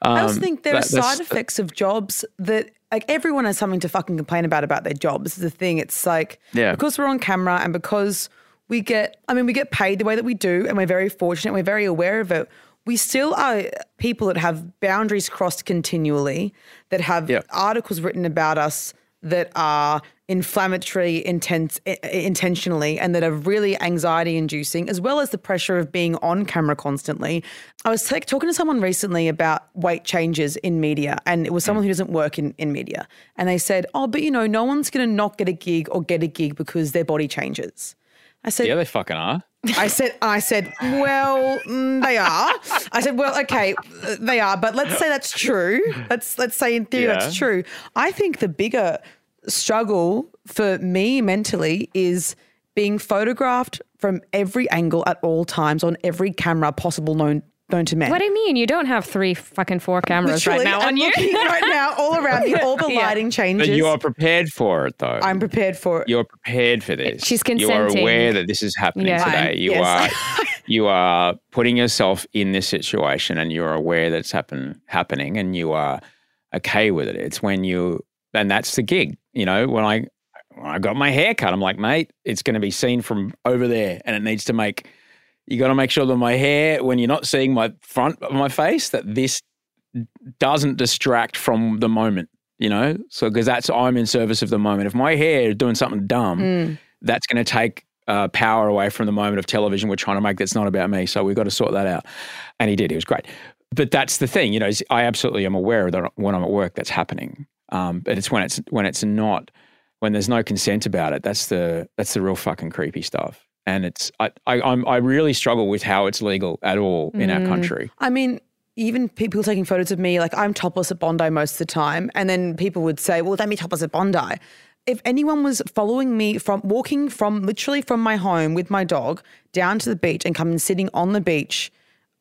I also Um, think there are that- that's- side effects of jobs that like everyone has something to fucking complain about about their jobs. Is the thing. It's like Yeah. because we're on camera and because we get I mean we get paid the way that we do and we're very fortunate, we're very aware of it. We still are people that have boundaries crossed continually, that have Yeah. articles written about us that are inflammatory intense intentionally and that are really anxiety inducing as well as the pressure of being on camera constantly. I was talking to someone recently about weight changes in media and it was hmm. someone who doesn't work in, in media. And they said oh but you know no one's going to not get a gig or get a gig because their body changes. I said Yeah, they fucking are. I said, I said, well, mm, they are. I said, well, okay, they are, but let's say that's true. Let's let's say in theory Yeah. that's true. I think the bigger struggle for me mentally is being photographed from every angle at all times on every camera possible known known to men. What do you mean? You don't have three fucking four cameras right now I'm on you. looking right now all around me. All the Yeah. lighting changes. But you are prepared for it, though. I'm prepared for it. You're prepared for this. She's consenting. You are aware that this is happening Yeah. today. I'm- You yes. are you are putting yourself in this situation, and you're aware that it's happen happening, and you are okay with it. It's when you and that's the gig. You know, when I when I got my hair cut, I'm like, mate, it's going to be seen from over there, and it needs to make. You got to make sure that my hair, when you're not seeing my front of my face, that this doesn't distract from the moment, you know? So, because that's, I'm in service of the moment. If my hair is doing something dumb, Mm. that's going to take uh, power away from the moment of television we're trying to make that's not about me. So, we've got to sort that out. And he did. He was great. But that's the thing, you know, is I absolutely am aware that when I'm at work, that's happening. Um, but it's when it's when it's not, when there's no consent about it. That's the that's the real fucking creepy stuff. And it's I I, I'm, I really struggle with how it's legal at all in our mm. country. I mean, even people taking photos of me, like I'm topless at Bondi most of the time. And then people would say, well, don't be topless at Bondi. If anyone was following me from walking from literally from my home with my dog down to the beach and coming sitting on the beach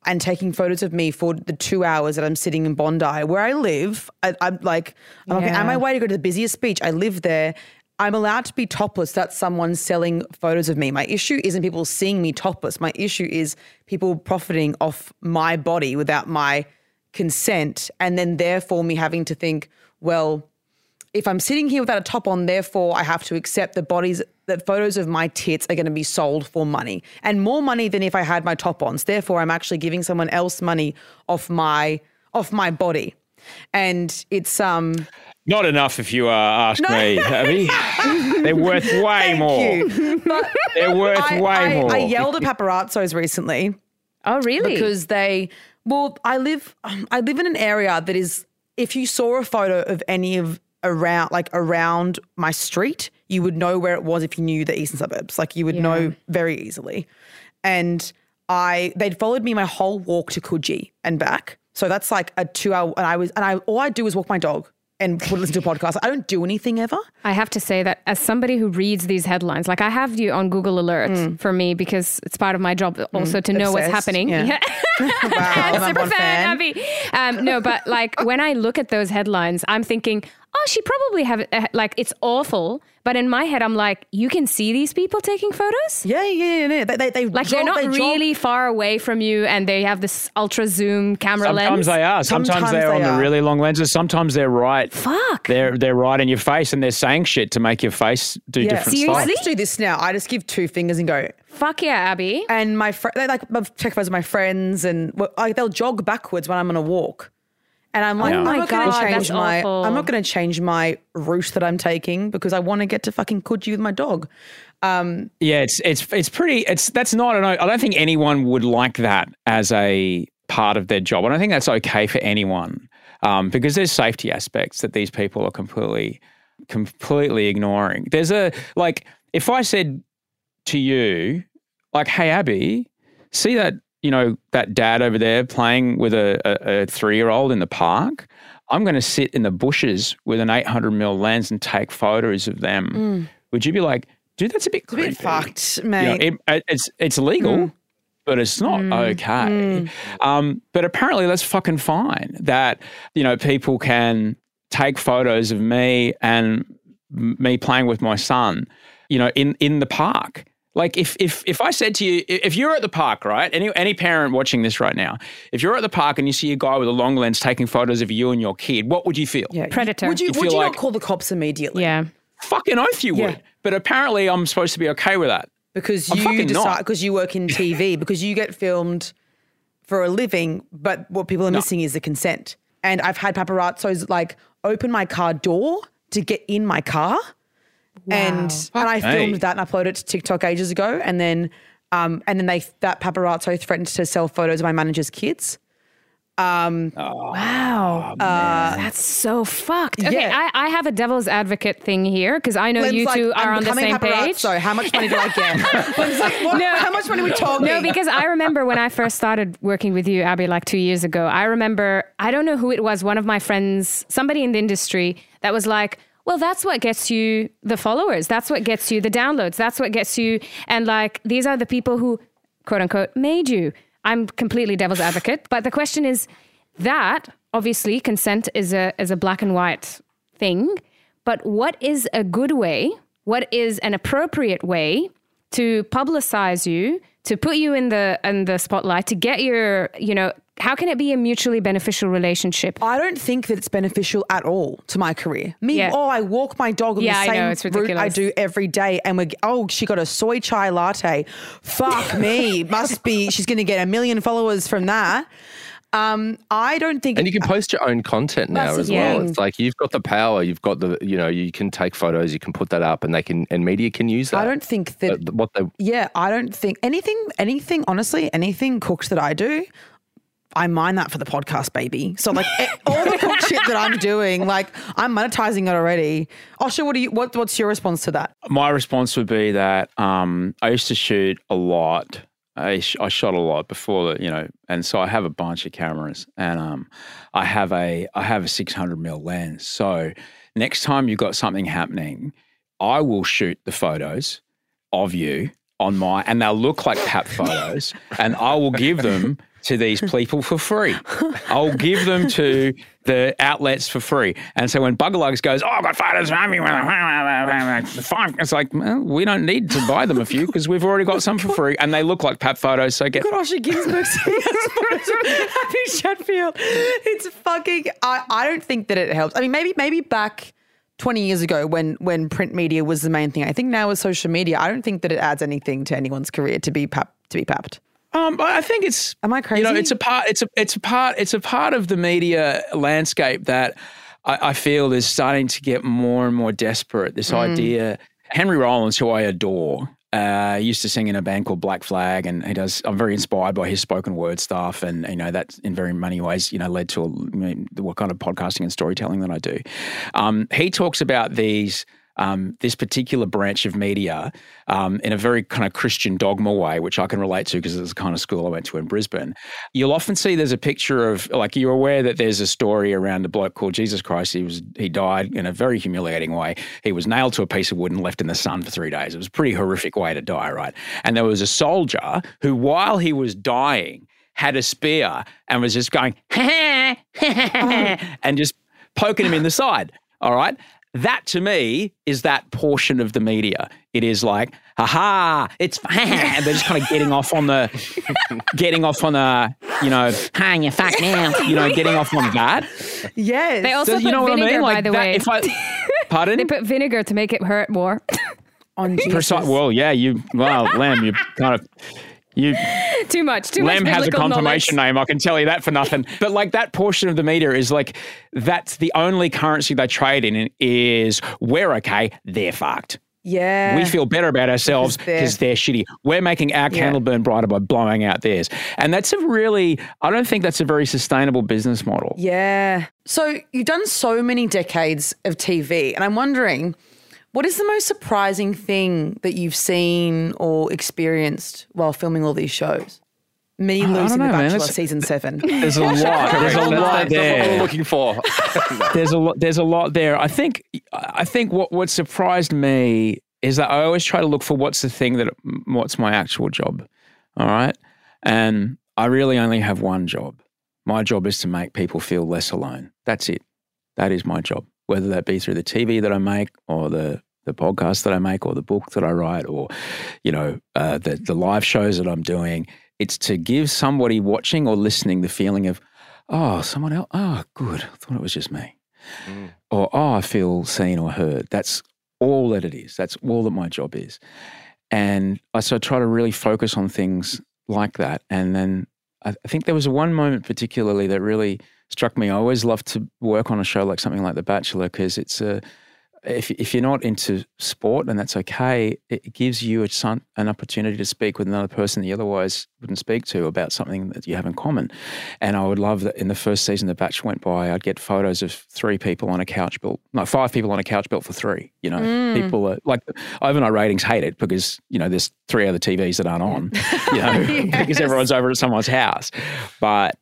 and taking photos of me for the two hours that I'm sitting in Bondi, where I live, I, I'm like, I'm like, Yeah. on my way to go to the busiest beach. I live there. I'm allowed to be topless. That's someone selling photos of me. My issue isn't people seeing me topless. My issue is people profiting off my body without my consent. And then therefore me having to think, well, if I'm sitting here without a top on, therefore I have to accept the bodies that photos of my tits are going to be sold for money and more money than if I had my top ons. Therefore, I'm actually giving someone else money off my off my body. And it's um Not enough, if you uh, ask me, Abbie. They're worth way thank more. you. They're worth I, way I, more. I yelled at paparazzos recently Oh, really? because they well i live i live in an area that is if you saw a photo of any of around like around my street you would know where it was if you knew the eastern suburbs like you would Yeah. know very easily and i they'd followed me my whole walk to coogee and back so that's like a two hour and i was and i all i do is walk my dog and would listen to a podcast i don't do anything ever I have to say that as somebody who reads these headlines, like I have you on Google Alert Mm. for me because it's part of my job also to know what's happening. yeah. wow I'm Super one fan, Abbie. Um, no, but like when I look at those headlines, I'm thinking, oh, she probably have uh, like it's awful. But in my head, I'm like, you can see these people taking photos. yeah yeah yeah, yeah. they, they, they Like jog- they're not they jog- really far away from you, and they have this ultra zoom camera Sometimes lens. they are. Sometimes, Sometimes they're they on the really long lenses. Sometimes they're right. Fuck. They're they're right in your face, and they're saying shit to make your face do yeah. different Seriously? stuff. I just do this now. I just give two fingers and go. Fuck yeah, Abbie. And my friend, like, I've checked photos of my friends, and like, they'll jog backwards when I'm on a walk. And I'm like, Oh I'm my not going to change my, awful. I'm not going to change my route that I'm taking because I want to get to fucking Coogee with my dog. Yeah, it's it's it's pretty. It's that's not. An, I don't think anyone would like that as a part of their job. And I don't think that's okay for anyone um, because there's safety aspects that these people are completely completely ignoring. There's a like if I said to you, like, "Hey, Abbie, see that you know that dad over there playing with a, a, a three year old in the park." I'm going to sit in the bushes with an 800 mil lens and take photos of them. Mm. Would you be like, dude, that's a bit It's a bit creepy. fucked, You know, it, it- it's it's legal, mm. but it's not mm. okay. Um, but apparently, that's fucking fine. That you know, people can take photos of me and me playing with my son. You know, in in the park. Like if if if I said to you, if you're at the park, right? Any any parent watching this right now, if you're at the park and you see a guy with a long lens taking photos of you and your kid, what would you feel? Yeah. Predator. Would you, You would feel you like- not call the cops immediately? Yeah. Fucking oath you Yeah. would. But apparently I'm supposed to be okay with that. Because I'm you decide because you work in TV, because you get filmed for a living, but what people are missing is the consent. And I've had paparazzos like open my car door to get in my car. And and I filmed me. that and uploaded it to TikTok ages ago. And then um and then they that paparazzo threatened to sell photos of my manager's kids. Um Wow. That's so fucked. Okay, Yeah. I, I have a devil's advocate thing here because I know Len's you like, two I'm are on the same page. paparazzo. How much money do I get? Like, what, No. how much money are we talking? No, because I remember when I first started working with you, Abbie, like two years ago. I remember, I don't know who it was, one of my friends, somebody in the industry that was like, well, that's what gets you the followers. That's what gets you the downloads. That's what gets you. And like, these are the people who, quote unquote, made you. I'm completely devil's advocate. But the question is that obviously consent is a, is a black and white thing. But what is a good way? What is an appropriate way to publicize you, to put you in the in the spotlight, to get your, you know, how can it be a mutually beneficial relationship? I don't think that it's beneficial at all to my career. Me, Yeah. oh, I walk my dog on Yeah, the I same know, it's route I do every day, and we're oh, she got a soy chai latte. Fuck me, must be she's going to get a million followers from that. Um, I don't think. And you can post your own content now as the well. It's like you've got the power. You've got the, you know, you can take photos, you can put that up, and they can, and media can use that. I don't think that. Uh, what they yeah, I don't think anything. Anything honestly, anything cooked that I do. I mind that for the podcast, baby. So like all the cooked shit that I'm doing, like I'm monetizing it already. Osher, what do you? What, what's your response to that? My response would be that um, I used to shoot a lot. I, sh- I shot a lot before you know, and so I have a bunch of cameras, and um, I have a I have a 600 mil lens. So next time you've got something happening, I will shoot the photos of you on my, and they'll look like pap photos, and I will give them to these people for free. I'll give them to the outlets for free. And so when Buggerlugs goes, oh, I've got photos of me, fine. It's like, well, we don't need to buy them a few because we've already got some for free, and they look like pap photos. So get Got Osher Günsberg Abbie Chatfield. It's fucking. I, I don't think that it helps. I mean, maybe maybe back twenty years ago when when print media was the main thing. I think now with social media, I don't think that it adds anything to anyone's career to be pap to be papped. Um, I think it's. Am I crazy? You know, it's a part. It's a. It's a part. It's a part of the media landscape that I, I feel is starting to get more and more desperate. This idea. Henry Rollins, who I adore, uh, used to sing in a band called Black Flag, and he does. I'm very inspired by his spoken word stuff, and you know that in very many ways, you know, led to what kind of podcasting and storytelling that I do. Um, he talks about these. Um, this particular branch of media um, in a very kind of Christian dogma way, which I can relate to because it's the kind of school I went to in Brisbane. You'll often see there's a picture of like you're aware that there's a story around a bloke called Jesus Christ. He was he died in a very humiliating way. He was nailed to a piece of wood and left in the sun for three days. It was a pretty horrific way to die, right? And there was a soldier who, while he was dying, had a spear and was just going and just poking him in the side. All right. That to me is that portion of the media. It is like, haha, it's and they're just kind of getting off on the getting off on the, you know, hang your fuck now, you know, getting off on that. Yes. They also So you put know what I vinegar, mean? by the that, way. if I pardon? they put vinegar to make it hurt more. on Jesus. Precise, well, yeah, you well, Lem, you kind of you too much. Too Lem much. has a confirmation knowledge. name. I can tell you that for nothing. But like that portion of the media is like that's the only currency they trade in is we're okay, they're fucked. Yeah. We feel better about ourselves Because they're- because they're, shitty. We're making our candle burn brighter by blowing out theirs. And that's a really, I don't think that's a very sustainable business model. Yeah. So you've done so many decades of TV, and I'm wondering, what is the most surprising thing that you've seen or experienced while filming all these shows? Me don't losing know, The man. Bachelor It's- season seven. There's a lot. There's a That's- lot that's what there. we're looking for. there's a lot there's a lot there. I think I think what what surprised me is that I always try to look for what's the thing that what's my actual job. All right? And I really only have one job. My job is to make people feel less alone. That's it. That is my job. Whether that be through the TV that I make or the the podcast that I make or the book that I write or, you know, uh, the, the live shows that I'm doing. It's to give somebody watching or listening the feeling of, oh, someone else, oh, good. I thought it was just me. Or, oh, I feel seen or heard. That's all that it is. That's all that my job is. And I so I try to really focus on things like that. And then I, think there was one moment particularly that really struck me. I always love to work on a show like something like The Bachelor because it's a if if you're not into sport and that's okay, it gives you a son, an opportunity to speak with another person that you otherwise wouldn't speak to about something that you have in common. And I would love that in the first season the batch went by, I'd get photos of three people on a couch built, no, five people on a couch built for three. You know, people are like overnight ratings hate it because you know there's three other TVs that aren't on, you know, because everyone's over at someone's house. But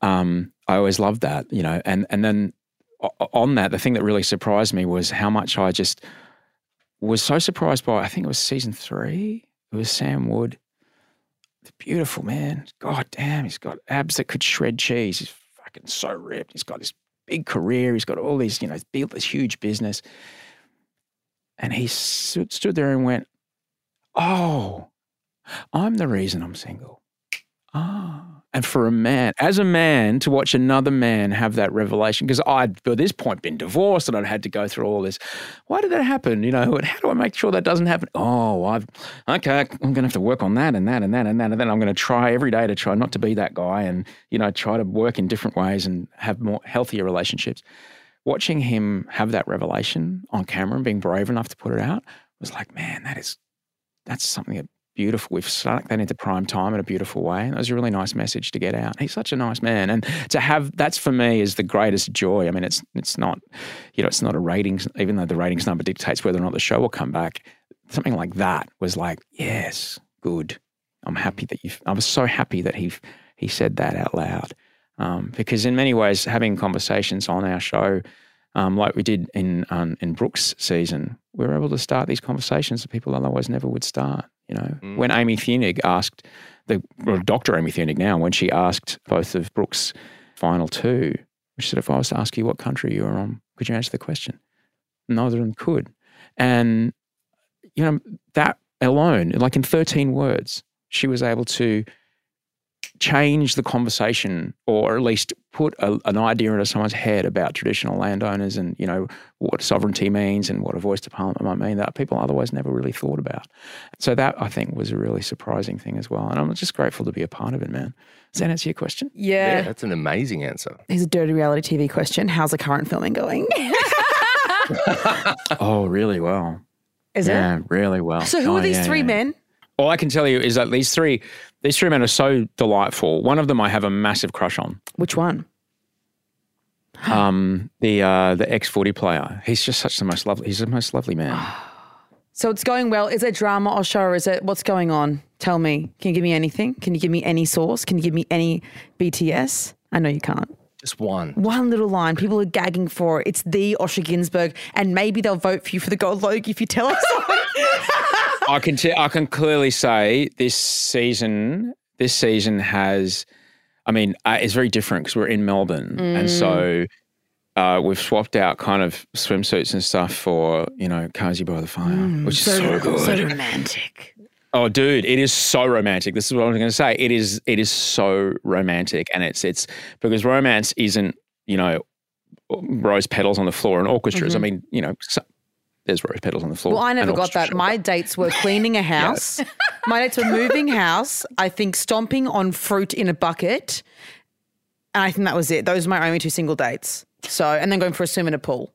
um, I always loved that, you know, and and then on that, the thing that really surprised me was how much I just was so surprised by. I think it was season three. It was Sam Wood, the beautiful man. God damn, he's got abs that could shred cheese. He's fucking so ripped. He's got this big career. He's got all these, you know, built this huge business. And he stood, stood there and went, "Oh, I'm the reason I'm single." Ah. And for a man, as a man, to watch another man have that revelation, because I'd by this point been divorced and I'd had to go through all this. Why did that happen? You know, how do I make sure that doesn't happen? Oh, I've okay, I'm gonna have to work on that and that and that and that, and then I'm gonna try every day to try not to be that guy and, you know, try to work in different ways and have more healthier relationships. Watching him have that revelation on camera and being brave enough to put it out was like, man, that is that's something that beautiful. We've stuck that into prime time in a beautiful way. And it was a really nice message to get out. He's such a nice man. And to have that's for me is the greatest joy. I mean, it's it's not, you know, it's not a ratings, even though the ratings number dictates whether or not the show will come back. Something like that was like, yes, good. I'm happy that you I was so happy that he he said that out loud. Um, because in many ways, having conversations on our show, um, like we did in um, in Brooke's season, we were able to start these conversations that people otherwise never would start. You know, when Amy Thunig asked the well, Dr. Amy Thunig now, when she asked both of Brooke's final two, she said, "If I was to ask you what country you were on, could you answer the question?" Neither of them could, and you know that alone, like in thirteen words, she was able to change the conversation or at least put a, an idea into someone's head about traditional landowners and you know what sovereignty means and what a voice to parliament might mean that people otherwise never really thought about so that i think was a really surprising thing as well and i'm just grateful to be a part of it man does that answer your question Yeah, Yeah. that's an amazing answer. Here's a dirty reality TV question. How's the current filming going? oh really well Is it? yeah it? really well So who Oh, are these yeah, three yeah. men? All i can tell you is that these three these three men are so delightful one of them i have a massive crush on Which one? um, the uh, the ex footy player. He's just such the most lovely. He's the most lovely man. So it's going well. Is it drama or show or is it what's going on? Tell me. Can you give me anything? Can you give me any source? Can you give me any BTS? I know you can't. Just one. One little line. People are gagging for it. It's the Osher Günsberg, and maybe they'll vote for you for the gold Logie if you tell us. I can t- I can clearly say this season this season has. I mean, uh, it's very different because we're in Melbourne, and so. Uh, we've swapped out kind of swimsuits and stuff for you know cozy by the fire, which is so good. so romantic. Oh, dude, it is so romantic. This is what I was going to say. It is, it is so romantic, and it's, it's because romance isn't, you know, rose petals on the floor and orchestras. I mean, you know, so, there's rose petals on the floor. Well, I never got that. My dates were cleaning a house. My dates were moving house. I think stomping on fruit in a bucket. And I think that was it. Those were my only two single dates. So, and then going for a swim in a pool.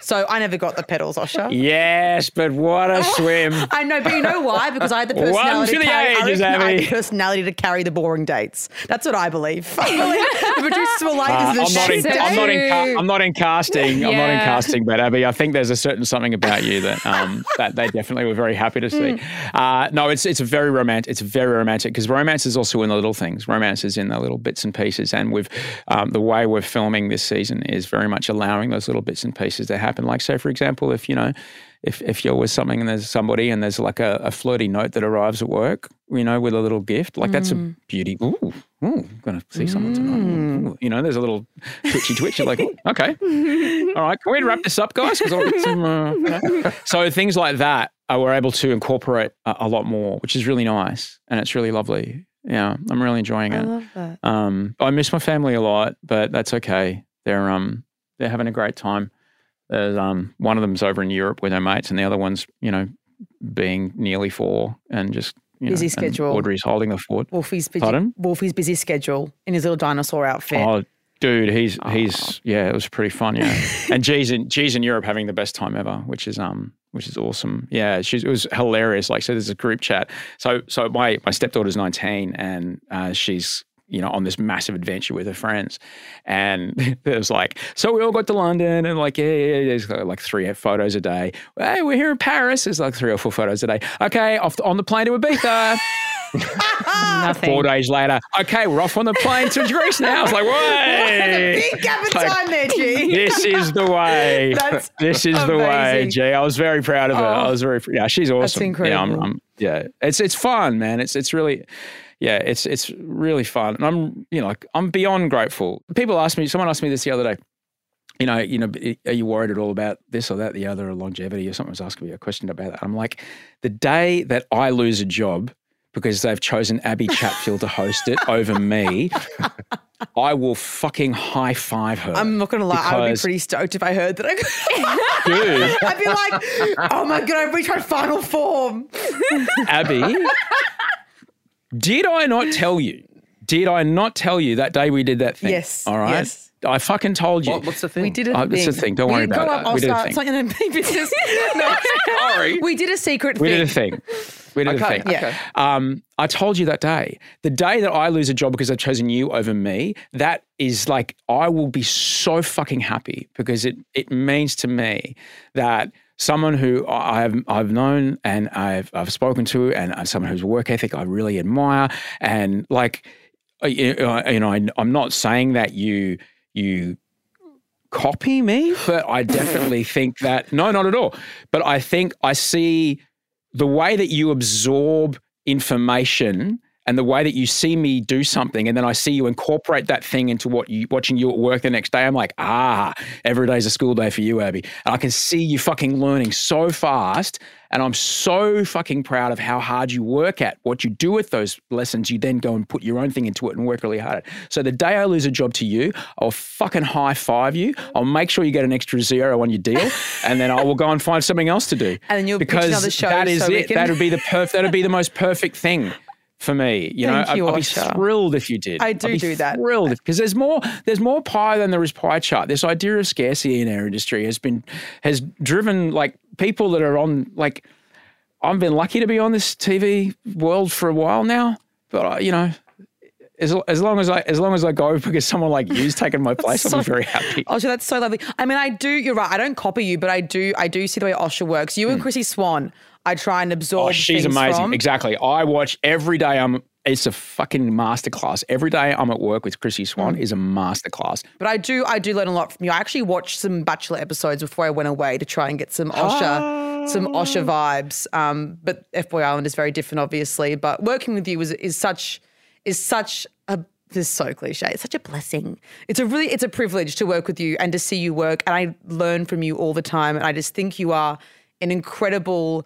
So I never got the pedals, Osher. Yes, but what a swim! I know, but you know why? Because I had the personality for to the carry, ages, reckon I had the personality to carry the boring dates. That's what I believe. I believe the producers were like, Uh, this is a I'm, not in, shit I'm, not in, ca- I'm not in casting. I'm not in casting, but Abbie, I think there's a certain something about you that um, that they definitely were very happy to see. Uh, no, it's it's very romantic. It's very romantic because romance is also in the little things. Romance is in the little bits and pieces, and we've um, the way we're filming this season is very much allowing those little bits and pieces to happen. Happen. Like, say, for example, if you know, if if you're with something and there's somebody and there's like a, a flirty note that arrives at work, you know, with a little gift, like that's a beauty. Ooh, ooh, I'm gonna see someone tonight. Ooh, you know, there's a little twitchy twitch. You're like, "Ooh, okay, all right, can we wrap this up, guys? Because I'll get some. Uh, you know." So things like that, uh, we're able to incorporate a, a lot more, which is really nice and it's really lovely. Yeah, I'm really enjoying I it. love that. Um, I miss my family a lot, but that's okay. They're um they're having a great time. There's um one of them's over in Europe with her mates, and the other one's you know being nearly four and just you Busy know, schedule. Audrey's holding the fort. Wolfie's busy, Pardon? Wolfie's busy schedule in his little dinosaur outfit. Oh, dude, he's he's yeah, it was pretty fun. Yeah, and G's in G's in Europe having the best time ever, which is um which is awesome. Yeah, she's it was hilarious. Like so, there's a group chat. So so my my stepdaughter's 19 and uh, she's you know on this massive adventure with her friends, and there's like so we all got to London and like yeah yeah, yeah there's like three photos a day. Hey, we're here in Paris. There's like three or four photos a day. Okay, off on the plane to Ibiza. Nothing. Four days later, okay, we're off on the plane to Greece now. It's like, wait. Big gap Like, time there, G. This is the way. That's this is the way. G. I was very proud of her. I Oh, was very, yeah, she's awesome. Yeah, I'm, incredible. I'm, yeah, it's it's fun, man. It's it's really, yeah, it's it's really fun, and I'm you know I'm beyond grateful. People ask me. Someone asked me this the other day. You know, you know, are you worried at all about this or that, the other, or longevity, or someone was asking me a question about that? I'm like, the day that I lose a job because they've chosen Abbie Chatfield to host it over me, I will fucking high five her. I'm not gonna lie, I would be pretty stoked if I heard that. I Dude, I'd be like, oh my god, I've reached my final form. Abbie, did I not tell you? Did I not tell you that day we did that thing? Yes, All right. yes. I fucking told you. What, what's the thing? We did a Oh, thing. it's a thing. Don't we worry about go it. up, I'll We did a start thing. something in a business. No, Sorry. we did a secret We thing. We did a thing. We did Okay, a thing. Yeah. Um, I told you that day. The day that I lose a job because I've chosen you over me, that is like I will be so fucking happy because it it means to me that someone who I've I've known and I've I've spoken to and someone whose work ethic I really admire and like you know you know, I, I'm not saying that you you copy me, but I definitely think that no, not at all. But I think I see the way that you absorb information and the way that you see me do something and then I see you incorporate that thing into what you watching you at work the next day I'm like ah every day's a school day for you Abbie. And I can see you fucking learning so fast and I'm so fucking proud of how hard you work at what you do with those lessons. You then go and put your own thing into it and work really hard at so the day I lose a job to you I'll fucking high five you. I'll make sure you get an extra zero on your deal and then I will go and find something else to do. And then you'll pitch because another show that is so it. can- that would be the perf- that'd be the most perfect thing for me. You Thank know, you, I'd, I'd be thrilled if you did. I do do that. Thrilled because there's more. There's more pie than there is pie chart. This idea of scarcity in our industry has been has driven like people that are on like. I've been lucky to be on this TV world for a while now, but I, you know. As, as long as I as long as I go because someone like you's taken my place, I'll be very happy. Oh, so that's so lovely. I mean, I do. You're right. I don't copy you, but I do. I do see the way Osher works. You and hmm. Chrissy Swan. I try and absorb. Oh, she's amazing. From. Exactly. I watch every day. I'm. It's a fucking masterclass. Every day I'm at work with Chrissy Swan Mm. is a masterclass. But I do. I do learn a lot from you. I actually watched some Bachelor episodes before I went away to try and get some Osher, some Osher vibes. Um, but FBoy Island is very different, obviously. But working with you is is such is such a this is so cliche. It's such a blessing. It's a really it's a privilege to work with you and to see you work. And I learn from you all the time. And I just think you are an incredible,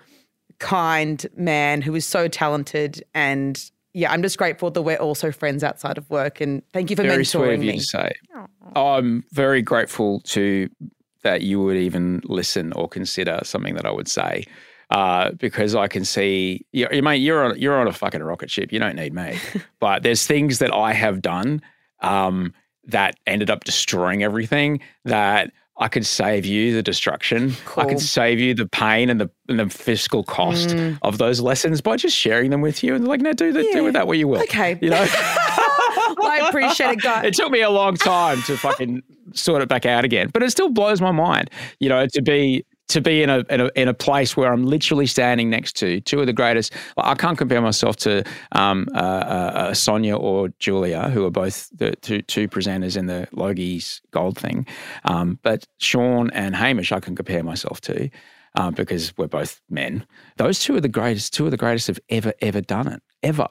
kind man who is so talented. And yeah, I'm just grateful that we're also friends outside of work. And thank you for Very sweet mentoring of you me. to say. I'm very grateful to that you would even listen or consider something that I would say. Uh, because I can see, you, you mate, you're on, you're on a fucking rocket ship. You don't need me. but there's things that I have done um, that ended up destroying everything that I could save you the destruction. I could save you the pain and the and the fiscal cost Mm. of those lessons by just sharing them with you. And like, no, do that, do with that what you will. Okay. You know. I appreciate it, guys. it took me a long time to fucking sort it back out again, but it still blows my mind, you know, to be to be in a, in a in a place where I'm literally standing next to two of the greatest. I can't compare myself to um, uh, uh, Sonia or Julia, who are both the two, two presenters in the Logies Gold thing. Um, but Sean and Hamish, I can compare myself to. Uh, because we're both men. Those two are the greatest. Two of the greatest have ever, ever done it. Ever.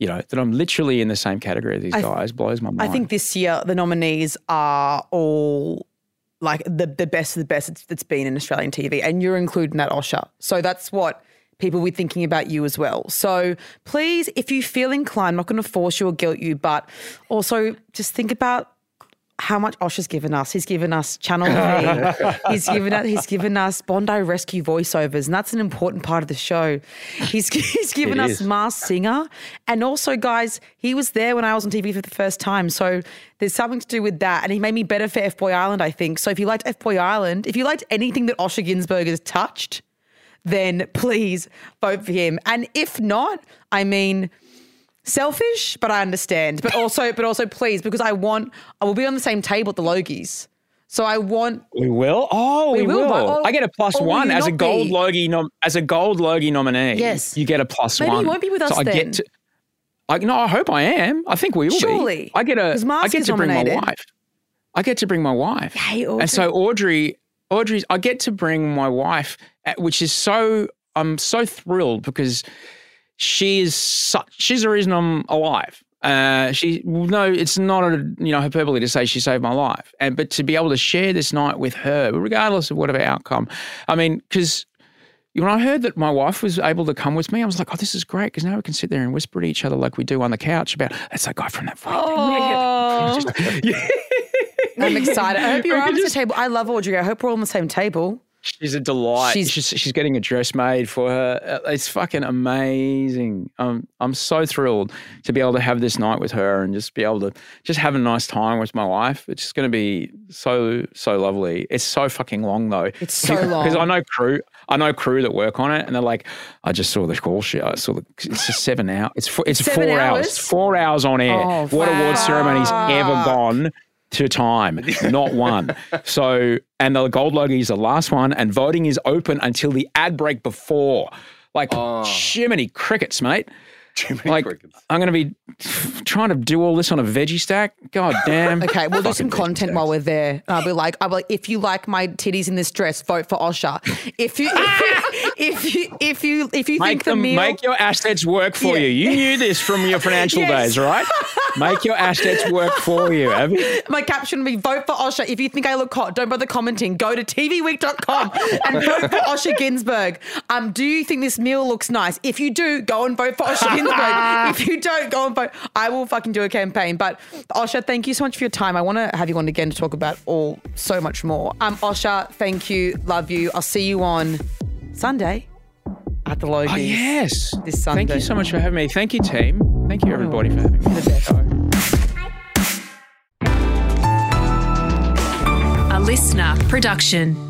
You know that I'm literally in the same category as these I- guys blows my mind. I think this year the nominees are all like the the best of the best that's- been in Australian TV, and you're including that Osher. So that's what people will be thinking about you as well. So please, if you feel inclined, I'm not going to force you or guilt you, but also just think about how much Osher's given us. He's given us Channel V. he's given us he's given us Bondi Rescue voiceovers, and that's an important part of the show. He's he's given us. Masked Singer, and also, guys, he was there when I was on TV for the first time. So there's something to do with that, and he made me better for F Boy Island. I think. So if you liked F Boy Island, if you liked anything that Osher Günsberg has touched, then please vote for him. And if not, I mean selfish, but I understand. But also, but also, please, because I want, I will be on the same table at the Logies. So I want. We will. Oh, we, We will, will. or- I get a plus will one you as a gold be? Logie nom- as a gold Logie nominee. Yes. you get a plus Maybe you one. won't be with us so I. Get to, I, no, I hope I am. I think we will Surely. be. I get a. I get to bring my wife. I get to bring my wife. Hey, and so Audrey, Audrey's. I get to bring my wife, uh, which is so. I'm so thrilled because she is such. She's the reason I'm alive. Uh, she no, it's not a you know hyperbole to say she saved my life, and but to be able to share this night with her, regardless of whatever outcome. I mean, because when I heard that my wife was able to come with me, I was like, oh, this is great because now we can sit there and whisper to each other like we do on the couch about that's that guy from that fight. Oh, I'm excited. I hope you're We on the just- table. I love Audrey. I hope we're all on the same table. She's a delight. She's- She's, she's getting a dress made for her. Uh, It's fucking amazing. Um, I'm so thrilled to be able to have this night with her and just be able to just have a nice time with my wife. It's just going to be so so lovely. It's so fucking long though. It's so long. because I know crew. I know crew that work on it, and they're like, I just saw the call sheet. I saw the. It's just seven hours. It's four, it's Seven four hours? hours. Four hours on air. Oh, what award ceremony's ever gone? To time, not one. So, and the gold Logie is the last one, and voting is open until the ad break before. Like, Oh. Jiminy crickets, mate. like, I'm going to be trying to do all this on a veggie stack. God damn. Okay, we'll do some content while we're there. I'll be like, I'll be like, if you like my titties in this dress, vote for Osher. If you, if you, if you, if you Make think the them meal, make your assets work for Yeah. you. You knew this from your financial Yes. days, right? Make your assets work for you. Have you? my caption will be vote for Osher. If you think I look hot, don't bother commenting. Go to tvweek.com and vote for Osher Günsberg. Um, do you think this meal looks nice? If you do, go and vote for Osher Günsberg. if you don't, go and vote. I will fucking do a campaign. But Osher, thank you so much for your time. I want to have you on again to talk about all so much more. Um, Osher, thank you, love you. I'll see you on Sunday at the Logies. Oh, yes. This Sunday. Thank you so much for having me. Thank you, team. Thank you, everybody, for having me. The best. A listener production.